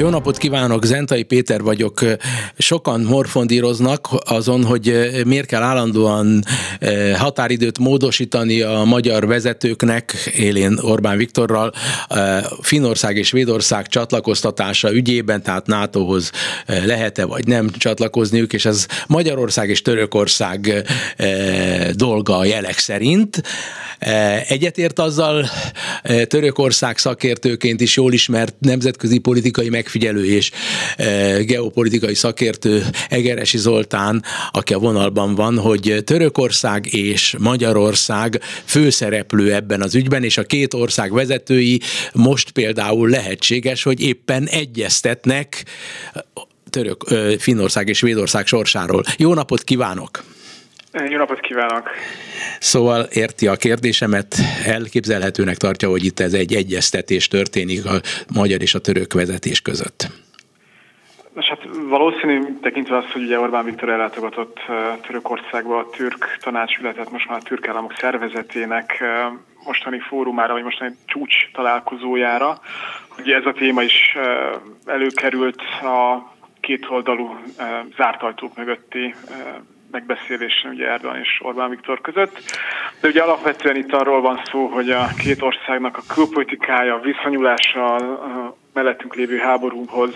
Jó napot kívánok, Zentai Péter vagyok. Sokan morfondíroznak azon, hogy miért kell állandóan eh, határidőt módosítani a magyar vezetőknek, élén Orbán Viktorral, eh, Finország és Svédország csatlakoztatása ügyében, tehát NATO-hoz eh, lehet-e vagy nem csatlakozniuk, és ez Magyarország és Törökország dolga a jelek szerint. Egyetért azzal Törökország szakértőként is jól ismert nemzetközi politikai meg megfigyelő és e, geopolitikai szakértő Egeresi Zoltán, aki a vonalban van, hogy Törökország és Magyarország főszereplő ebben az ügyben, és a két ország vezetői most például lehetséges, hogy éppen egyeztetnek Török, Finnország és Svédország sorsáról. Jó napot kívánok! Jó napot kívánok! Szóval érti a kérdésemet, elképzelhetőnek tartja, hogy itt ez egy egyeztetés történik a magyar és a török vezetés között. Nos, hát valószínű tekintve azt, hogy ugye Orbán Viktor ellátogatott Törökországba a türk tanácsületet, most már a türk államok szervezetének mostani fórumára, vagy mostani csúcs találkozójára. Ugye ez a téma is előkerült a kétoldalú zárt ajtók mögötti megbeszélésen ugye Erdogan és Orbán Viktor között. De ugye alapvetően itt arról van szó, hogy a két országnak a külpolitikája, viszonyulása a mellettünk lévő háborúhoz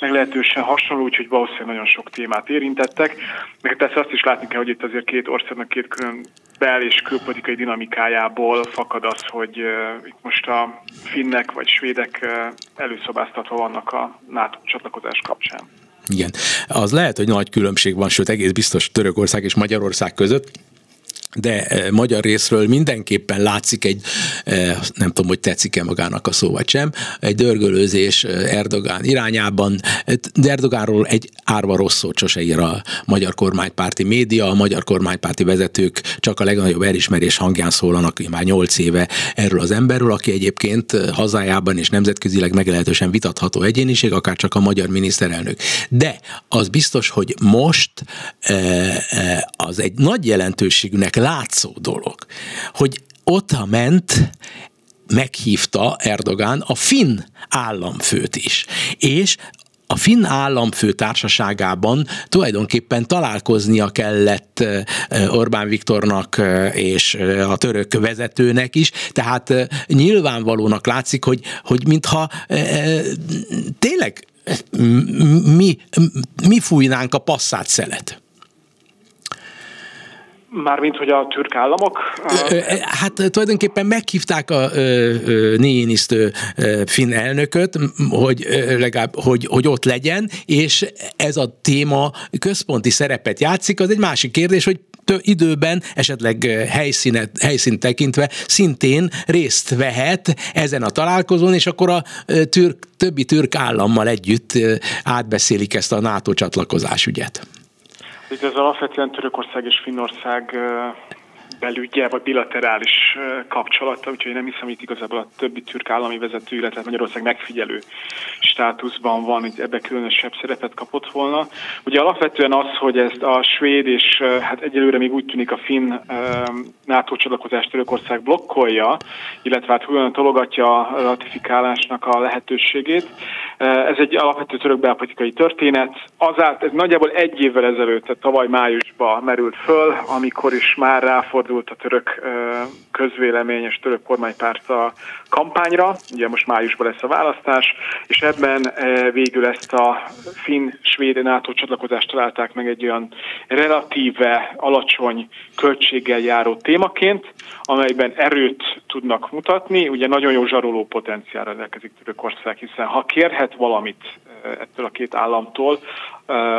meglehetősen hasonló, úgyhogy valószínűleg nagyon sok témát érintettek. Meg persze azt is látni kell, hogy itt azért két országnak két külön bel- és külpolitikai dinamikájából fakad az, hogy itt most a finnek vagy svédek uh, előszobáztatva vannak a NATO csatlakozás kapcsán. Igen. Az lehet, hogy nagy különbség van, sőt egész biztos Törökország és Magyarország között, de eh, magyar részről mindenképpen látszik egy, eh, nem tudom, hogy tetszik-e magának a szó vagy sem, egy dörgölőzés eh, Erdogán irányában, de Erdogánról egy árva rossz szót sose ír a magyar kormánypárti média, a magyar kormánypárti vezetők csak a legnagyobb elismerés hangján szólanak már nyolc éve erről az emberről, aki egyébként hazájában és nemzetközileg meglehetősen vitatható egyéniség, akár csak a magyar miniszterelnök. De az biztos, hogy most az egy nagy jelentőségűnek látszó dolog, hogy ott ment meghívta Erdogán a finn államfőt is. És a finn államfő társaságában tulajdonképpen találkoznia kellett Orbán Viktornak és a török vezetőnek is, tehát nyilvánvalónak látszik, hogy, hogy mintha tényleg mi, mi fújnánk a passzát szelet. Mármint, hogy a türk államok? Hát tulajdonképpen meghívták a Niinisztő finn elnököt, hogy, legalább, hogy, hogy ott legyen, és ez a téma központi szerepet játszik. Az egy másik kérdés, hogy időben, esetleg helyszínet, helyszínt tekintve szintén részt vehet ezen a találkozón, és akkor a türk, többi türk állammal együtt átbeszélik ezt a NATO csatlakozás ügyet. Itt ez alapvetően Törökország és Finnország belügye, vagy bilaterális kapcsolata, úgyhogy nem hiszem, hogy itt igazából a többi türk állami vezető, illetve Magyarország megfigyelő státuszban van, hogy ebbe különösebb szerepet kapott volna. Ugye alapvetően az, hogy ezt a svéd és hát egyelőre még úgy tűnik a finn NATO csatlakozást Törökország blokkolja, illetve hát hogyan tologatja a ratifikálásnak a lehetőségét. Ez egy alapvető török belpolitikai történet. Azát, ez nagyjából egy évvel ezelőtt, tehát tavaly májusban merült föl, amikor is már ráfordult a török közvélemény és török kormánypárt a kampányra, ugye most májusban lesz a választás, és ebben végül ezt a finn-svéd NATO csatlakozást találták meg egy olyan relatíve alacsony költséggel járó témaként, amelyben erőt tudnak mutatni, ugye nagyon jó zsaroló potenciálra rendelkezik Törökország, hiszen ha kérhet valamit ettől a két államtól,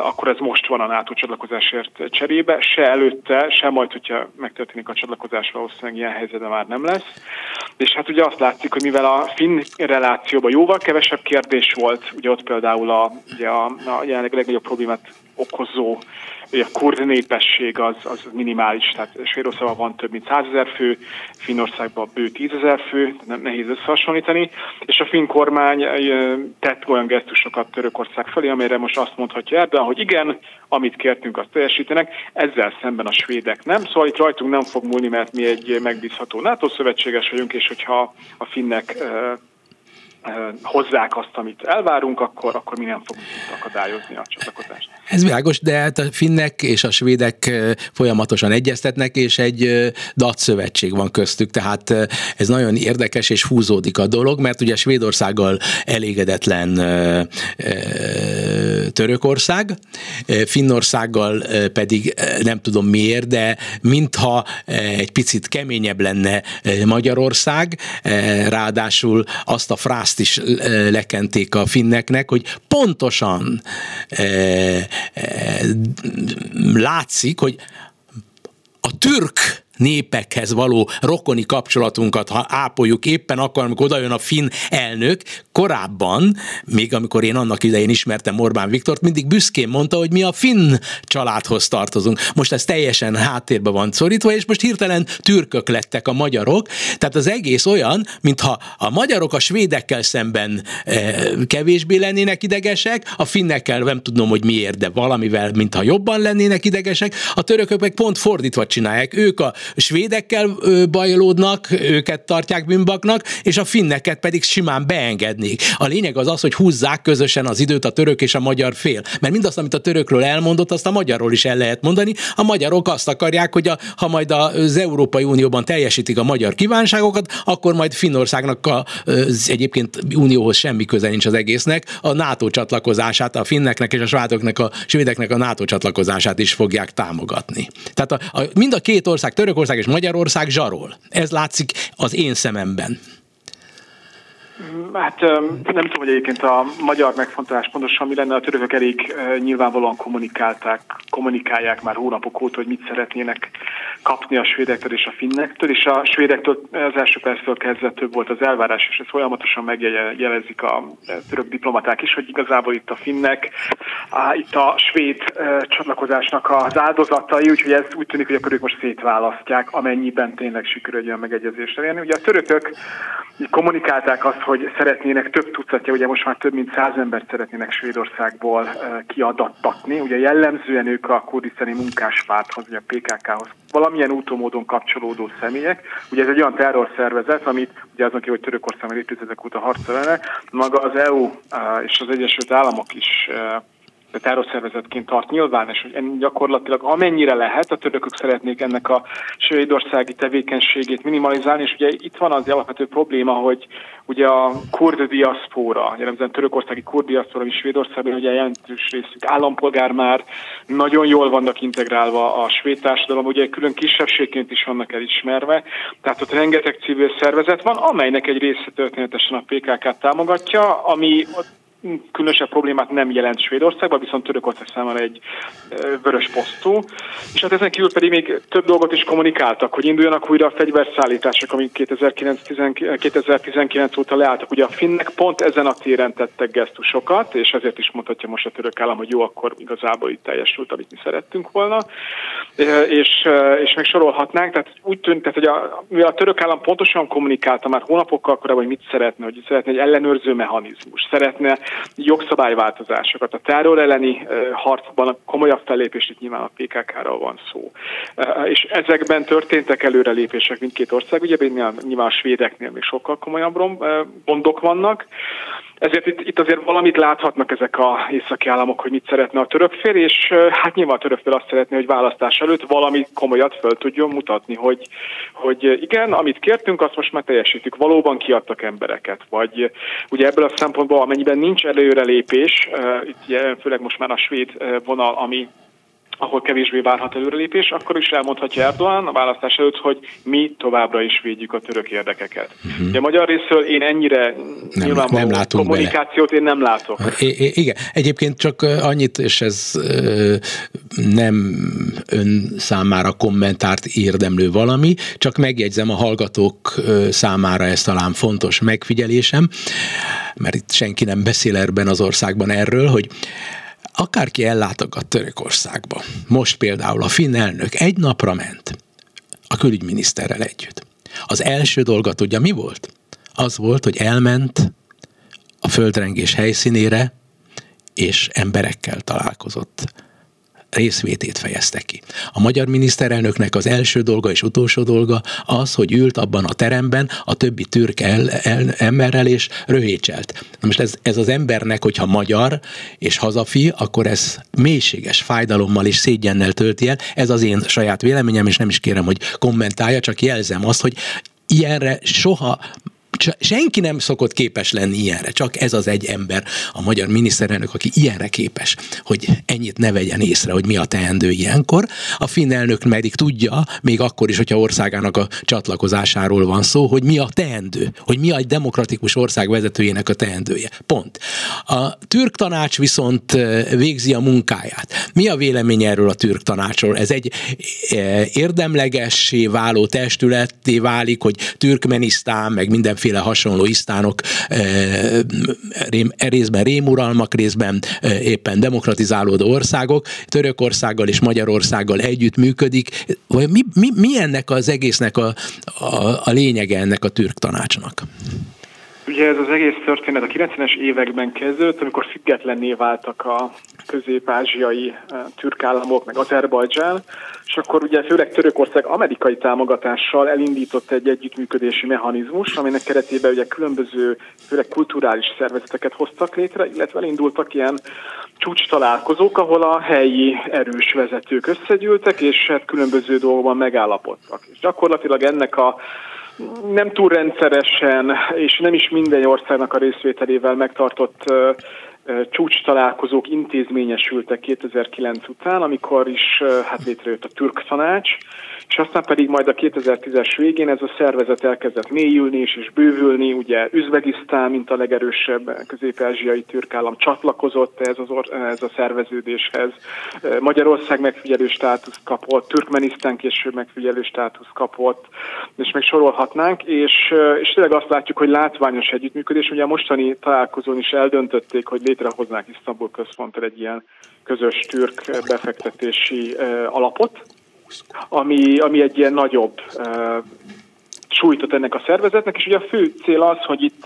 akkor ez most van a NATO csatlakozásért cserébe, se előtte, se majd, hogyha megtörténik a csatlakozás, valószínűleg ilyen helyzetben már nem lesz. és hát ugye azt látszik, hogy mivel a finn relációban jóval kevesebb kérdés volt, ugye ott például a, ugye a, a jelenleg legnagyobb problémát okozó a kurd népesség az, az minimális, tehát Svédországban van több mint 100 ezer fő, Finnországban bő 10 ezer fő, nem nehéz összehasonlítani, és a finn kormány tett olyan gesztusokat Törökország felé, amire most azt mondhatja Erdogan, hogy igen, amit kértünk, azt teljesítenek, ezzel szemben a svédek nem, szóval itt rajtunk nem fog múlni, mert mi egy megbízható NATO szövetséges vagyunk, és hogyha a finnek hozzák azt, amit elvárunk, akkor, akkor mi nem fogunk akadályozni a csatlakozást. Ez világos, de hát a finnek és a svédek folyamatosan egyeztetnek, és egy DAT szövetség van köztük, tehát ez nagyon érdekes, és húzódik a dolog, mert ugye Svédországgal elégedetlen Törökország, Finnországgal pedig nem tudom miért, de mintha egy picit keményebb lenne Magyarország, ráadásul azt a frászt azt is lekenték a finneknek, hogy pontosan e, e, látszik, hogy a türk népekhez való rokoni kapcsolatunkat, ha ápoljuk éppen akkor, amikor oda jön a finn elnök, korábban, még amikor én annak idején ismertem Orbán Viktort, mindig büszkén mondta, hogy mi a finn családhoz tartozunk. Most ez teljesen háttérbe van szorítva, és most hirtelen türkök lettek a magyarok. Tehát az egész olyan, mintha a magyarok a svédekkel szemben e, kevésbé lennének idegesek, a finnekkel nem tudom, hogy miért, de valamivel, mintha jobban lennének idegesek, a törökök meg pont fordítva csinálják. Ők a svédekkel bajlódnak, őket tartják bűnbaknak, és a finneket pedig simán beengednék. A lényeg az az, hogy húzzák közösen az időt a török és a magyar fél. Mert mindazt, amit a törökről elmondott, azt a magyarról is el lehet mondani. A magyarok azt akarják, hogy a, ha majd az Európai Unióban teljesítik a magyar kívánságokat, akkor majd Finnországnak a, az egyébként unióhoz semmi köze nincs az egésznek, a NATO csatlakozását, a finneknek és a svájtoknak, a svédeknek a NATO csatlakozását is fogják támogatni. Tehát a, a, mind a két ország, török Törökország és Magyarország zsarol. Ez látszik az én szememben. Hát nem tudom, hogy egyébként a magyar megfontolás pontosan mi lenne, a törökök elég nyilvánvalóan kommunikálták, kommunikálják már hónapok óta, hogy mit szeretnének kapni a svédektől és a finnektől, és a svédektől az első perctől kezdve több volt az elvárás, és ezt folyamatosan megjelezik a török diplomaták is, hogy igazából itt a finnek, itt a svéd csatlakozásnak az áldozatai, úgyhogy ez úgy tűnik, hogy akkor ők most szétválasztják, amennyiben tényleg sikerül egy olyan megegyezésre érni. Ugye a törökök kommunikálták azt, hogy szeretnének több tucatja, ugye most már több mint száz embert szeretnének Svédországból kiadattatni. Ugye jellemzően ők a kurdisztáni munkáspárthoz, ugye a PKK-hoz valamilyen úton kapcsolódó személyek. Ugye ez egy olyan terrorszervezet, amit ugye azon ki, hogy Törökország már évtizedek óta harcol maga az EU és az Egyesült Államok is terrorszervezetként tart nyilván, és hogy gyakorlatilag amennyire lehet, a törökök szeretnék ennek a svédországi tevékenységét minimalizálni, és ugye itt van az alapvető probléma, hogy ugye a kurd diaszpóra, jellemzően törökországi kurd diaszpóra, ami Svédországban ugye jelentős részük állampolgár már, nagyon jól vannak integrálva a svéd társadalom, ugye külön kisebbségként is vannak elismerve, tehát ott rengeteg civil szervezet van, amelynek egy része történetesen a PKK támogatja, ami különösebb problémát nem jelent Svédországban, viszont Törökország számára egy vörös posztú. És hát ezen kívül pedig még több dolgot is kommunikáltak, hogy induljanak újra a fegyverszállítások, amik 2019, 2019 óta leálltak. Ugye a finnek pont ezen a téren tettek gesztusokat, és ezért is mondhatja most a török állam, hogy jó, akkor igazából itt teljesült, amit mi szerettünk volna. És, és még sorolhatnánk, tehát úgy tűnt, tehát, hogy a, mivel a török állam pontosan kommunikálta már hónapokkal korábban, hogy mit szeretne, hogy szeretne egy ellenőrző mechanizmus, szeretne jogszabályváltozásokat. A terror elleni harcban komolyabb fellépés, itt nyilván a PKK-ral van szó. És ezekben történtek előrelépések mindkét ország, ugye nyilván a svédeknél még sokkal komolyabb gondok vannak, ezért itt, itt azért valamit láthatnak ezek a északi államok, hogy mit szeretne a török fél, és hát nyilván a török fél azt szeretné, hogy választás előtt valami komolyat föl tudjon mutatni, hogy, hogy igen, amit kértünk, azt most már teljesítjük. Valóban kiadtak embereket, vagy ugye ebből a szempontból, amennyiben nincs előrelépés, itt főleg most már a svéd vonal, ami ahol kevésbé várhat előrelépés, akkor is elmondhatja Erdogan a választás előtt, hogy mi továbbra is védjük a török érdekeket. Uh-huh. De a magyar részről én ennyire nem, nem látunk kommunikációt bele. én nem látok. I- igen, egyébként csak annyit, és ez nem ön számára kommentárt érdemlő valami, csak megjegyzem a hallgatók számára ezt talán fontos megfigyelésem, mert itt senki nem beszél ebben az országban erről, hogy akárki ellátogat Törökországba, most például a finn elnök egy napra ment a külügyminiszterrel együtt. Az első dolga tudja mi volt? Az volt, hogy elment a földrengés helyszínére, és emberekkel találkozott részvétét fejezte ki. A magyar miniszterelnöknek az első dolga és utolsó dolga az, hogy ült abban a teremben a többi türk el, el, emberrel és röhécselt. Na most ez, ez az embernek, hogyha magyar és hazafi, akkor ez mélységes fájdalommal és szégyennel tölti el. Ez az én saját véleményem, és nem is kérem, hogy kommentálja, csak jelzem azt, hogy ilyenre soha senki nem szokott képes lenni ilyenre, csak ez az egy ember, a magyar miniszterelnök, aki ilyenre képes, hogy ennyit ne vegyen észre, hogy mi a teendő ilyenkor. A finn elnök pedig tudja, még akkor is, hogyha országának a csatlakozásáról van szó, hogy mi a teendő, hogy mi a demokratikus ország vezetőjének a teendője. Pont. A türk tanács viszont végzi a munkáját. Mi a vélemény erről a türk tanácsról? Ez egy érdemlegessé váló testületté válik, hogy Türkmenisztán, meg mindenféle mindenféle hasonló isztánok e, részben rémuralmak, részben éppen demokratizálódó országok, Törökországgal és Magyarországgal együtt működik. Vagy mi, mi, mi ennek az egésznek a, a, a lényege ennek a türk tanácsnak? Ugye ez az egész történet a 90-es években kezdődött, amikor függetlenné váltak a közép-ázsiai eh, türk államok, meg Azerbajdzsán, és akkor ugye főleg Törökország amerikai támogatással elindított egy együttműködési mechanizmus, aminek keretében ugye különböző, főleg kulturális szervezeteket hoztak létre, illetve elindultak ilyen csúcs találkozók, ahol a helyi erős vezetők összegyűltek, és hát különböző dolgokban megállapodtak. És gyakorlatilag ennek a nem túl rendszeresen, és nem is minden országnak a részvételével megtartott csúcs találkozók intézményesültek 2009 után, amikor is hát létrejött a Türk Tanács, és aztán pedig majd a 2010-es végén ez a szervezet elkezdett mélyülni és, és bővülni, ugye Üzbegisztán, mint a legerősebb közép-ázsiai türkállam csatlakozott ez, az or- ez a szerveződéshez. Magyarország megfigyelő státusz kapott, Türkmenisztán később megfigyelő státusz kapott, és még sorolhatnánk, és, és tényleg azt látjuk, hogy látványos együttműködés. Ugye a mostani találkozón is eldöntötték, hogy létrehoznák Isztambul központtal egy ilyen közös türk befektetési alapot, ami, ami egy ilyen nagyobb sújtott ennek a szervezetnek, és ugye a fő cél az, hogy itt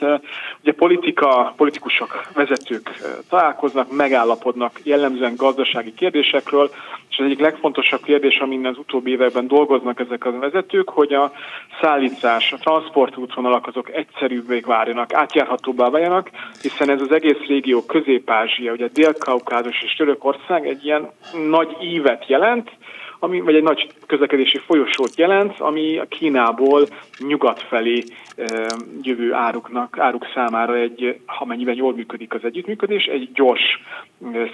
ugye politika, politikusok, vezetők találkoznak, megállapodnak jellemzően gazdasági kérdésekről, és az egyik legfontosabb kérdés, amin az utóbbi években dolgoznak ezek a vezetők, hogy a szállítás, a transportútvonalak azok egyszerűbbé várjanak, átjárhatóbbá váljanak, hiszen ez az egész régió Közép-Ázsia, ugye Dél-Kaukázus és Törökország egy ilyen nagy ívet jelent, ami, vagy egy nagy közlekedési folyosót jelent, ami a Kínából nyugat felé jövő áruknak, áruk számára egy, ha mennyiben jól működik az együttműködés, egy gyors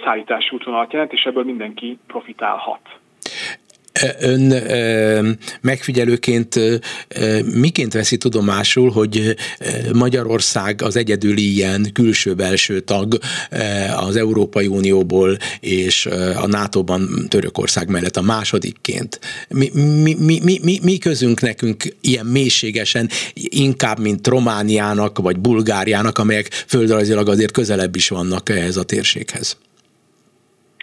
szállítási útvonalat jelent, és ebből mindenki profitálhat. Ön megfigyelőként miként veszi tudomásul, hogy Magyarország az egyedüli ilyen külső-belső tag az Európai Unióból és a NATO-ban Törökország mellett a másodikként? Mi, mi, mi, mi, mi közünk nekünk ilyen mélységesen, inkább, mint Romániának vagy Bulgáriának, amelyek földrajzilag azért közelebb is vannak ehhez a térséghez?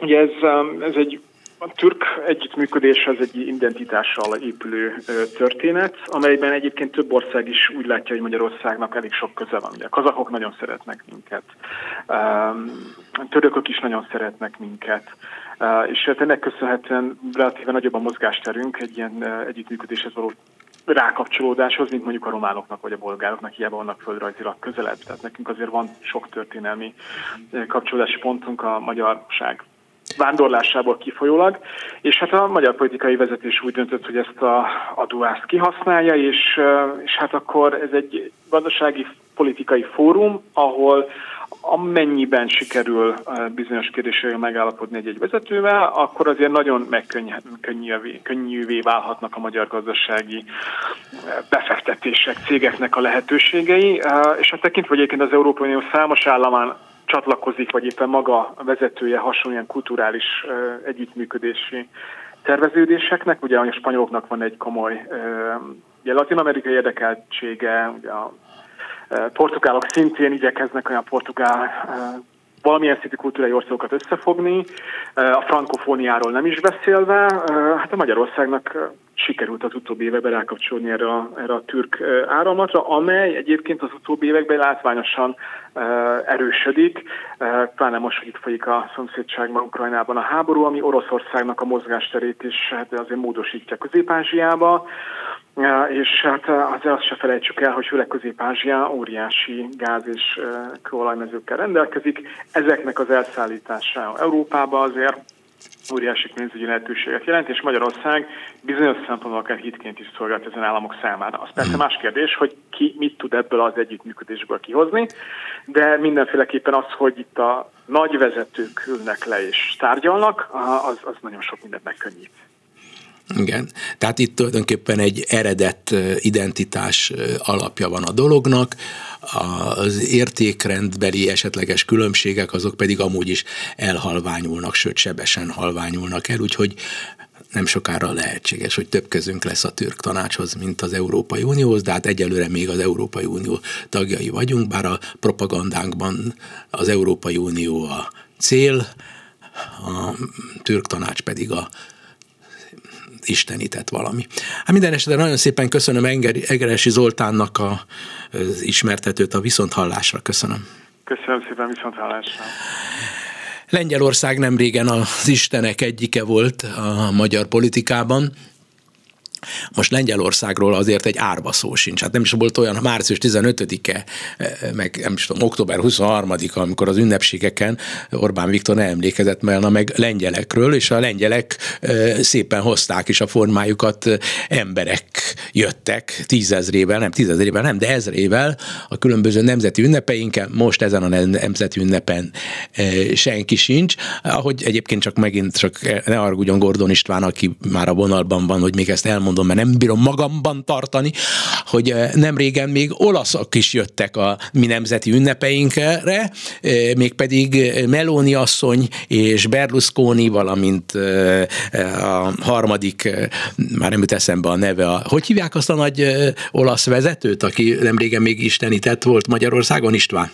Ugye ez, ez egy a türk együttműködés az egy identitással épülő történet, amelyben egyébként több ország is úgy látja, hogy Magyarországnak elég sok köze van. A kazakok nagyon szeretnek minket, a törökök is nagyon szeretnek minket, és hát ennek köszönhetően relatíve nagyobb a mozgásterünk egy ilyen együttműködéshez való rákapcsolódáshoz, mint mondjuk a románoknak vagy a bolgároknak, hiába vannak földrajzilag közelebb. Tehát nekünk azért van sok történelmi kapcsolódási pontunk a magyarság vándorlásából kifolyólag, és hát a magyar politikai vezetés úgy döntött, hogy ezt a, a kihasználja, és, és hát akkor ez egy gazdasági politikai fórum, ahol amennyiben sikerül bizonyos kérdésekről megállapodni egy-egy vezetővel, akkor azért nagyon könnyűvé válhatnak a magyar gazdasági befektetések, cégeknek a lehetőségei, és a tekintve, hogy egyébként az Európai Unió számos államán csatlakozik, vagy éppen maga a vezetője hasonlóan kulturális együttműködési terveződéseknek. Ugye a spanyoloknak van egy komoly ugye, latin-amerikai érdekeltsége, ugye a portugálok szintén igyekeznek olyan portugál valamilyen szintű kultúrai országokat összefogni, a frankofóniáról nem is beszélve, hát a Magyarországnak sikerült az utóbbi években rákapcsolni erre a, erre a türk áramlatra, amely egyébként az utóbbi években látványosan erősödik, pláne most, hogy itt folyik a szomszédságban, Ukrajnában a háború, ami Oroszországnak a mozgásterét is hát azért módosítja Közép-Ázsiába, és hát azért azt se felejtsük el, hogy főleg Közép-Ázsia óriási gáz és kőolajmezőkkel rendelkezik. Ezeknek az elszállítása Európába azért óriási pénzügyi lehetőséget jelent, és Magyarország bizonyos szempontból akár hitként is szolgált ezen államok számára. Az persze más kérdés, hogy ki mit tud ebből az együttműködésből kihozni, de mindenféleképpen az, hogy itt a nagy vezetők ülnek le és tárgyalnak, az, az nagyon sok mindent megkönnyít. Igen, tehát itt tulajdonképpen egy eredet identitás alapja van a dolognak, az értékrendbeli esetleges különbségek azok pedig amúgy is elhalványulnak, sőt sebesen halványulnak el, úgyhogy nem sokára lehetséges, hogy több közünk lesz a türk tanácshoz, mint az Európai Unióhoz, de hát egyelőre még az Európai Unió tagjai vagyunk, bár a propagandánkban az Európai Unió a cél, a türk tanács pedig a istenített valami. Hát minden esetre nagyon szépen köszönöm Egeresi Zoltánnak a, az ismertetőt a viszonthallásra. Köszönöm. Köszönöm szépen viszonthallásra. Lengyelország nem régen az istenek egyike volt a magyar politikában, most Lengyelországról azért egy árva szó sincs. Hát nem is volt olyan március 15-e, eh, meg nem is tudom, október 23-a, amikor az ünnepségeken Orbán Viktor ne emlékezett volna meg lengyelekről, és a lengyelek eh, szépen hozták is a formájukat, eh, emberek jöttek tízezrével, nem tízezrével, nem, de ezrével a különböző nemzeti ünnepeinken, most ezen a nemzeti ünnepen senki sincs, ahogy egyébként csak megint csak ne argudjon Gordon István, aki már a vonalban van, hogy még ezt elmond mondom, mert nem bírom magamban tartani, hogy eh, nem régen még olaszok is jöttek a mi nemzeti ünnepeinkre, eh, mégpedig eh, Meloni asszony és Berlusconi, valamint a harmadik, már nem jut eszembe a neve, a, hogy hívják azt a nagy olasz vezetőt, aki nem régen még istenített volt Magyarországon, István?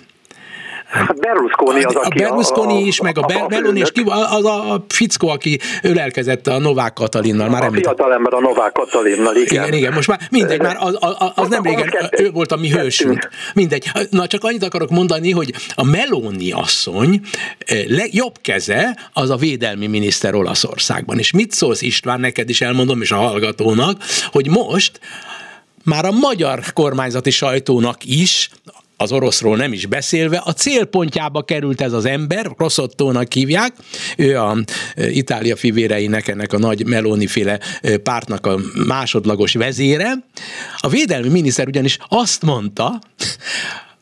Hát Berlusconi az, aki a Berlusconi a, is, meg a, a Meloni is, ki, az a, a fickó, aki ölelkezett a Novák Katalinnal. Már a fiatal ember a Novák Katalinnal, igen. Igen, igen, most már mindegy, már az, az, az nem régen, ő volt a mi hősünk. Mindegy. Na csak annyit akarok mondani, hogy a Meloni asszony le, jobb keze az a védelmi miniszter Olaszországban. És mit szólsz István, neked is elmondom, és a hallgatónak, hogy most már a magyar kormányzati sajtónak is az oroszról nem is beszélve, a célpontjába került ez az ember, Rosszottónak hívják, ő a e, Itália fivéreinek, ennek a nagy Meloni féle e, pártnak a másodlagos vezére. A védelmi miniszter ugyanis azt mondta,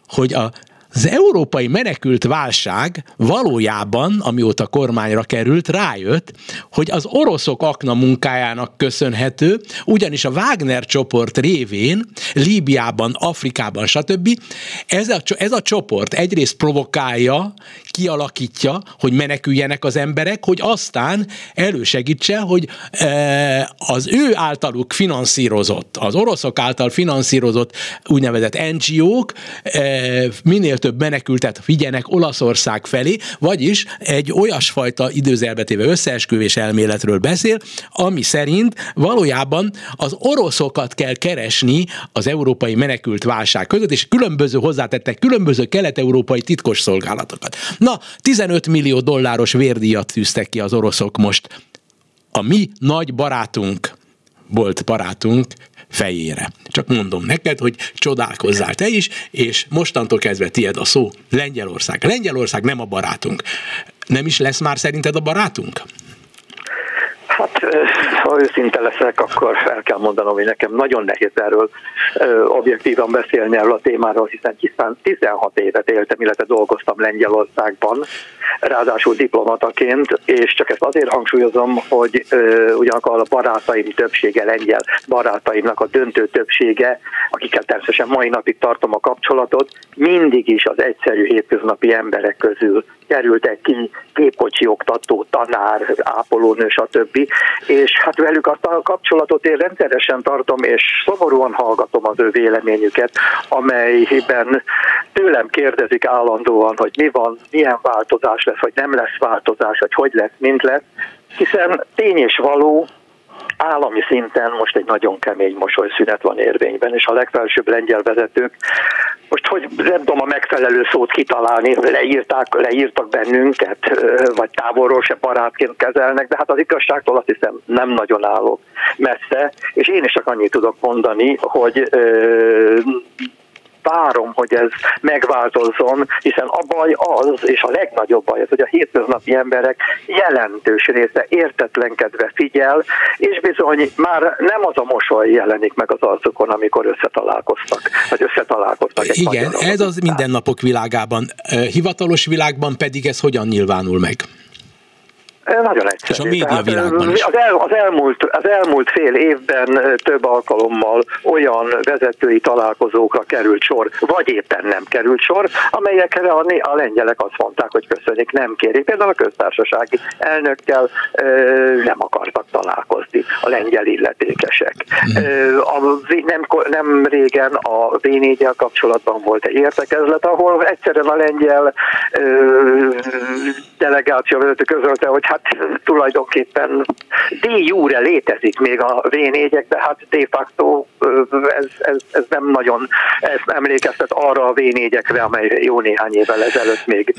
hogy a az európai menekült válság valójában, amióta kormányra került, rájött, hogy az oroszok akna munkájának köszönhető, ugyanis a Wagner csoport révén Líbiában, Afrikában, stb. Ez a, ez a csoport egyrészt provokálja, kialakítja, hogy meneküljenek az emberek, hogy aztán elősegítse, hogy e, az ő általuk finanszírozott, az oroszok által finanszírozott úgynevezett NGO-k e, minél több menekültet vigyenek Olaszország felé, vagyis egy olyasfajta időzelbetéve összeesküvés elméletről beszél, ami szerint valójában az oroszokat kell keresni az európai menekült válság között, és különböző hozzátettek különböző kelet-európai titkos szolgálatokat. Na, 15 millió dolláros vérdíjat tűztek ki az oroszok most. A mi nagy barátunk, volt barátunk, fejére. Csak mondom neked, hogy csodálkozzál te is, és mostantól kezdve tied a szó Lengyelország. Lengyelország nem a barátunk. Nem is lesz már szerinted a barátunk? Hát, ha őszinte leszek, akkor el kell mondanom, hogy nekem nagyon nehéz erről objektívan beszélni erről a témáról, hiszen 16 évet éltem, illetve dolgoztam Lengyelországban, ráadásul diplomataként, és csak ezt azért hangsúlyozom, hogy ugyanakkor a barátaim többsége, lengyel barátaimnak a döntő többsége, akikkel természetesen mai napig tartom a kapcsolatot, mindig is az egyszerű hétköznapi emberek közül kerültek ki képkocsi oktató, tanár, ápolónő, stb. És hát velük azt a kapcsolatot én rendszeresen tartom, és szomorúan hallgatom az ő véleményüket, amelyben tőlem kérdezik állandóan, hogy mi van, milyen változás lesz, vagy nem lesz változás, vagy hogy lesz, mint lesz, hiszen tény és való, állami szinten most egy nagyon kemény mosolyszünet van érvényben, és a legfelsőbb lengyel vezetők most, hogy nem tudom a megfelelő szót kitalálni, leírták, leírtak bennünket, vagy távolról se barátként kezelnek, de hát az igazságtól azt hiszem nem nagyon állok messze, és én is csak annyit tudok mondani, hogy várom, hogy ez megváltozzon, hiszen a baj az, és a legnagyobb baj az, hogy a hétköznapi emberek jelentős része értetlenkedve figyel, és bizony már nem az a mosoly jelenik meg az arcukon, amikor összetalálkoztak, vagy összetalálkoztak egy Igen, ez az mindennapok világában. Hivatalos világban pedig ez hogyan nyilvánul meg? Nagyon egyszerű. És a média világban is. Az, el, az, elmúlt, az elmúlt fél évben több alkalommal olyan vezetői találkozókra került sor, vagy éppen nem került sor, amelyekre a, a lengyelek azt mondták, hogy köszönik, nem kérik. Például a köztársasági elnökkel nem akartak találkozni a lengyel illetékesek. Mm. A, nem, nem régen a v kapcsolatban volt egy értekezlet, ahol egyszerűen a lengyel delegáció vezető közölte, hogy hát hát tulajdonképpen de jure létezik még a v de hát de facto ez, ez, ez nem nagyon ez emlékeztet arra a v amely jó néhány évvel ezelőtt még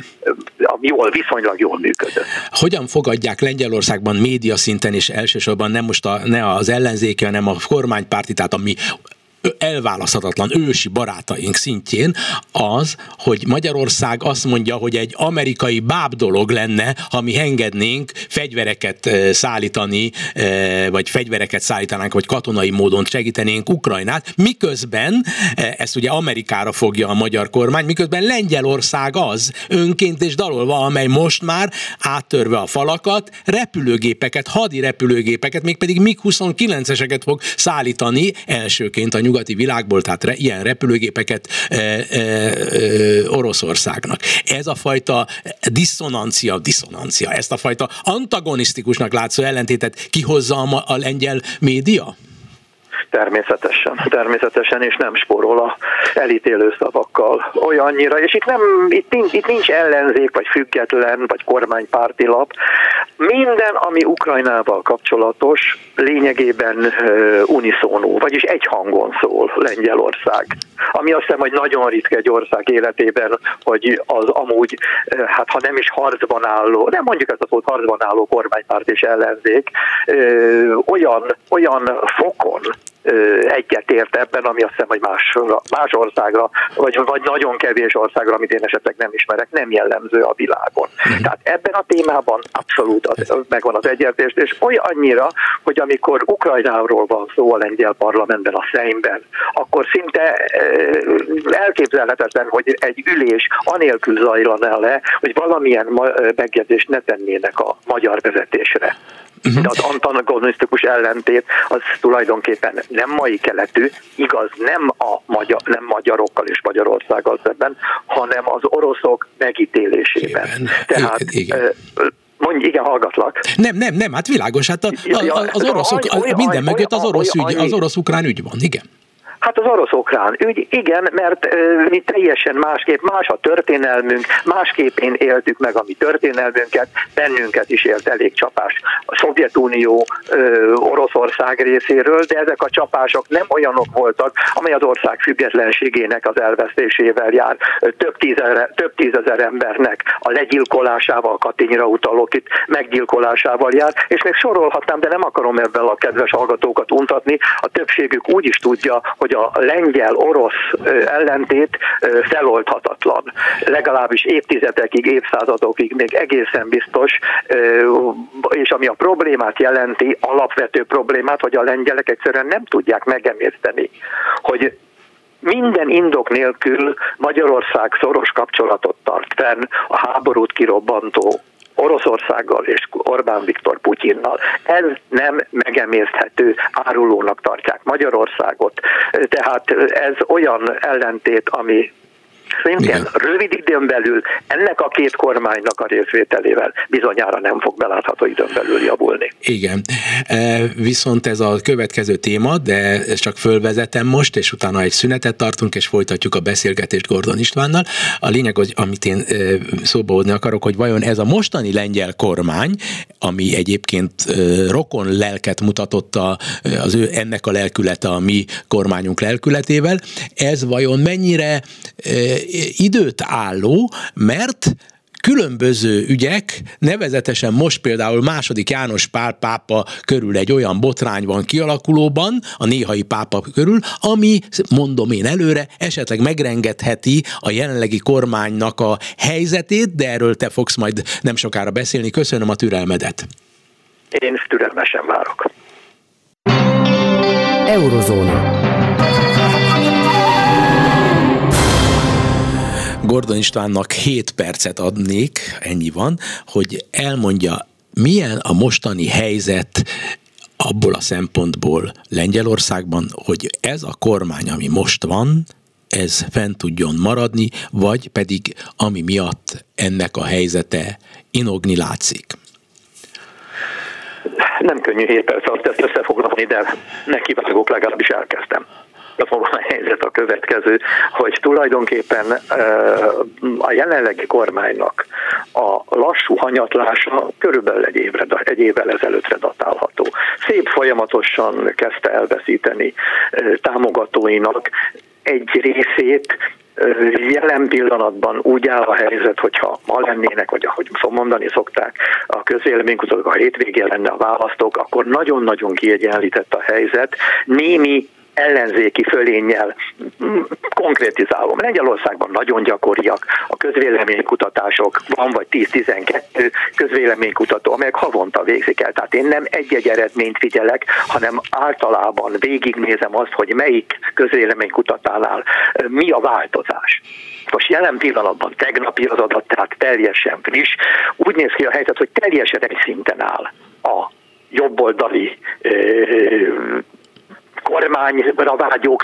jól, viszonylag jól működött. Hogyan fogadják Lengyelországban média szinten, és elsősorban nem most a, ne az ellenzéki, hanem a kormánypárti, tehát ami elválaszthatatlan ősi barátaink szintjén az, hogy Magyarország azt mondja, hogy egy amerikai báb dolog lenne, ha mi engednénk fegyvereket szállítani, vagy fegyvereket szállítanánk, vagy katonai módon segítenénk Ukrajnát, miközben, ezt ugye Amerikára fogja a magyar kormány, miközben Lengyelország az önként és dalolva, amely most már áttörve a falakat, repülőgépeket, hadi repülőgépeket, mégpedig MiG-29-eseket fog szállítani elsőként a nyugati világból, tehát re, ilyen repülőgépeket e, e, e, Oroszországnak. Ez a fajta diszonancia, diszonancia, ezt a fajta antagonisztikusnak látszó ellentétet kihozza a, a lengyel média? Természetesen, természetesen, és nem spórol a elítélő szavakkal olyannyira, és itt, nem, itt, nincs, itt nincs ellenzék, vagy független, vagy kormánypárti lap. Minden, ami Ukrajnával kapcsolatos, lényegében uh, uniszónú, vagyis egy hangon szól Lengyelország. Ami azt hiszem, hogy nagyon ritka egy ország életében, hogy az amúgy, uh, hát ha nem is harcban álló, nem mondjuk ezt a szót harcban álló kormánypárt és ellenzék, uh, olyan, olyan fokon egyetért ebben, ami azt hiszem, hogy más, más országra, vagy, vagy nagyon kevés országra, amit én esetleg nem ismerek, nem jellemző a világon. Mm. Tehát ebben a témában abszolút az, megvan az egyetértés, és olyan annyira, hogy amikor Ukrajnáról van szó a lengyel parlamentben, a Szeimben, akkor szinte elképzelhetetlen, hogy egy ülés anélkül zajlana le, hogy valamilyen megjegyzést ne tennének a magyar vezetésre. Uh-huh. De az antagonisztikus ellentét az tulajdonképpen nem mai keletű, igaz nem a magyar, nem magyarokkal és Magyarországgal szemben, hanem az oroszok megítélésében. Igen. Tehát igen. Mondj, igen, hallgatlak. Nem, nem, nem, hát világos, hát a, a, a, az oroszok, minden mögött az orosz ügy, az orosz-ukrán ügy van, igen. Hát az orosz-ukrán ügy, igen, mert mi teljesen másképp, más a történelmünk, másképpen éltük meg a mi történelmünket, bennünket is élt elég csapás a Szovjetunió, Oroszország részéről, de ezek a csapások nem olyanok voltak, amely az ország függetlenségének az elvesztésével jár. Több, tízezer, több tízezer embernek a legyilkolásával, Katinyra utalok itt, meggyilkolásával jár, és még sorolhatnám, de nem akarom ebben a kedves hallgatókat untatni, a többségük úgy is tudja, hogy hogy a lengyel-orosz ellentét feloldhatatlan. Legalábbis évtizedekig, évszázadokig még egészen biztos, és ami a problémát jelenti, alapvető problémát, hogy a lengyelek egyszerűen nem tudják megemészteni, hogy minden indok nélkül Magyarország szoros kapcsolatot tart fenn a háborút kirobbantó Oroszországgal és Orbán Viktor Putyinnal. Ez nem megemészthető árulónak tartják Magyarországot. Tehát ez olyan ellentét, ami Szintén Igen. rövid időn belül ennek a két kormánynak a részvételével bizonyára nem fog belátható időn belül javulni. Igen, e, viszont ez a következő téma, de ezt csak fölvezetem most, és utána egy szünetet tartunk, és folytatjuk a beszélgetést Gordon Istvánnal. A lényeg, hogy amit én e, szóba hozni akarok, hogy vajon ez a mostani lengyel kormány, ami egyébként e, rokon lelket mutatott az ő, ennek a lelkülete a mi kormányunk lelkületével, ez vajon mennyire időt álló, mert különböző ügyek, nevezetesen most például második János Pál pápa körül egy olyan botrány van kialakulóban, a néhai pápa körül, ami, mondom én előre, esetleg megrengetheti a jelenlegi kormánynak a helyzetét, de erről te fogsz majd nem sokára beszélni. Köszönöm a türelmedet. Én türelmesen várok. Eurozóna. Gordon Istvánnak 7 percet adnék, ennyi van, hogy elmondja, milyen a mostani helyzet abból a szempontból Lengyelországban, hogy ez a kormány, ami most van, ez fent tudjon maradni, vagy pedig ami miatt ennek a helyzete inogni látszik. Nem könnyű 7 perc alatt ezt összefoglalni, de nekivágok, legalábbis elkezdtem a helyzet a következő, hogy tulajdonképpen a jelenlegi kormánynak a lassú hanyatlása körülbelül egy, évre, egy évvel ezelőttre datálható. Szép folyamatosan kezdte elveszíteni támogatóinak egy részét, jelen pillanatban úgy áll a helyzet, hogyha ma lennének, vagy ahogy mondani szokták, a közvéleménykutatók a hétvégén lenne a választók, akkor nagyon-nagyon kiegyenlített a helyzet. Némi ellenzéki fölénnyel konkrétizálom. Lengyelországban nagyon gyakoriak a közvéleménykutatások, van vagy 10-12 közvéleménykutató, amelyek havonta végzik el. Tehát én nem egy-egy eredményt figyelek, hanem általában végignézem azt, hogy melyik közvéleménykutatánál mi a változás. Most jelen pillanatban tegnapi az adat, tehát teljesen friss. Úgy néz ki a helyzet, hogy teljesen egy szinten áll a jobboldali kormányra vágyók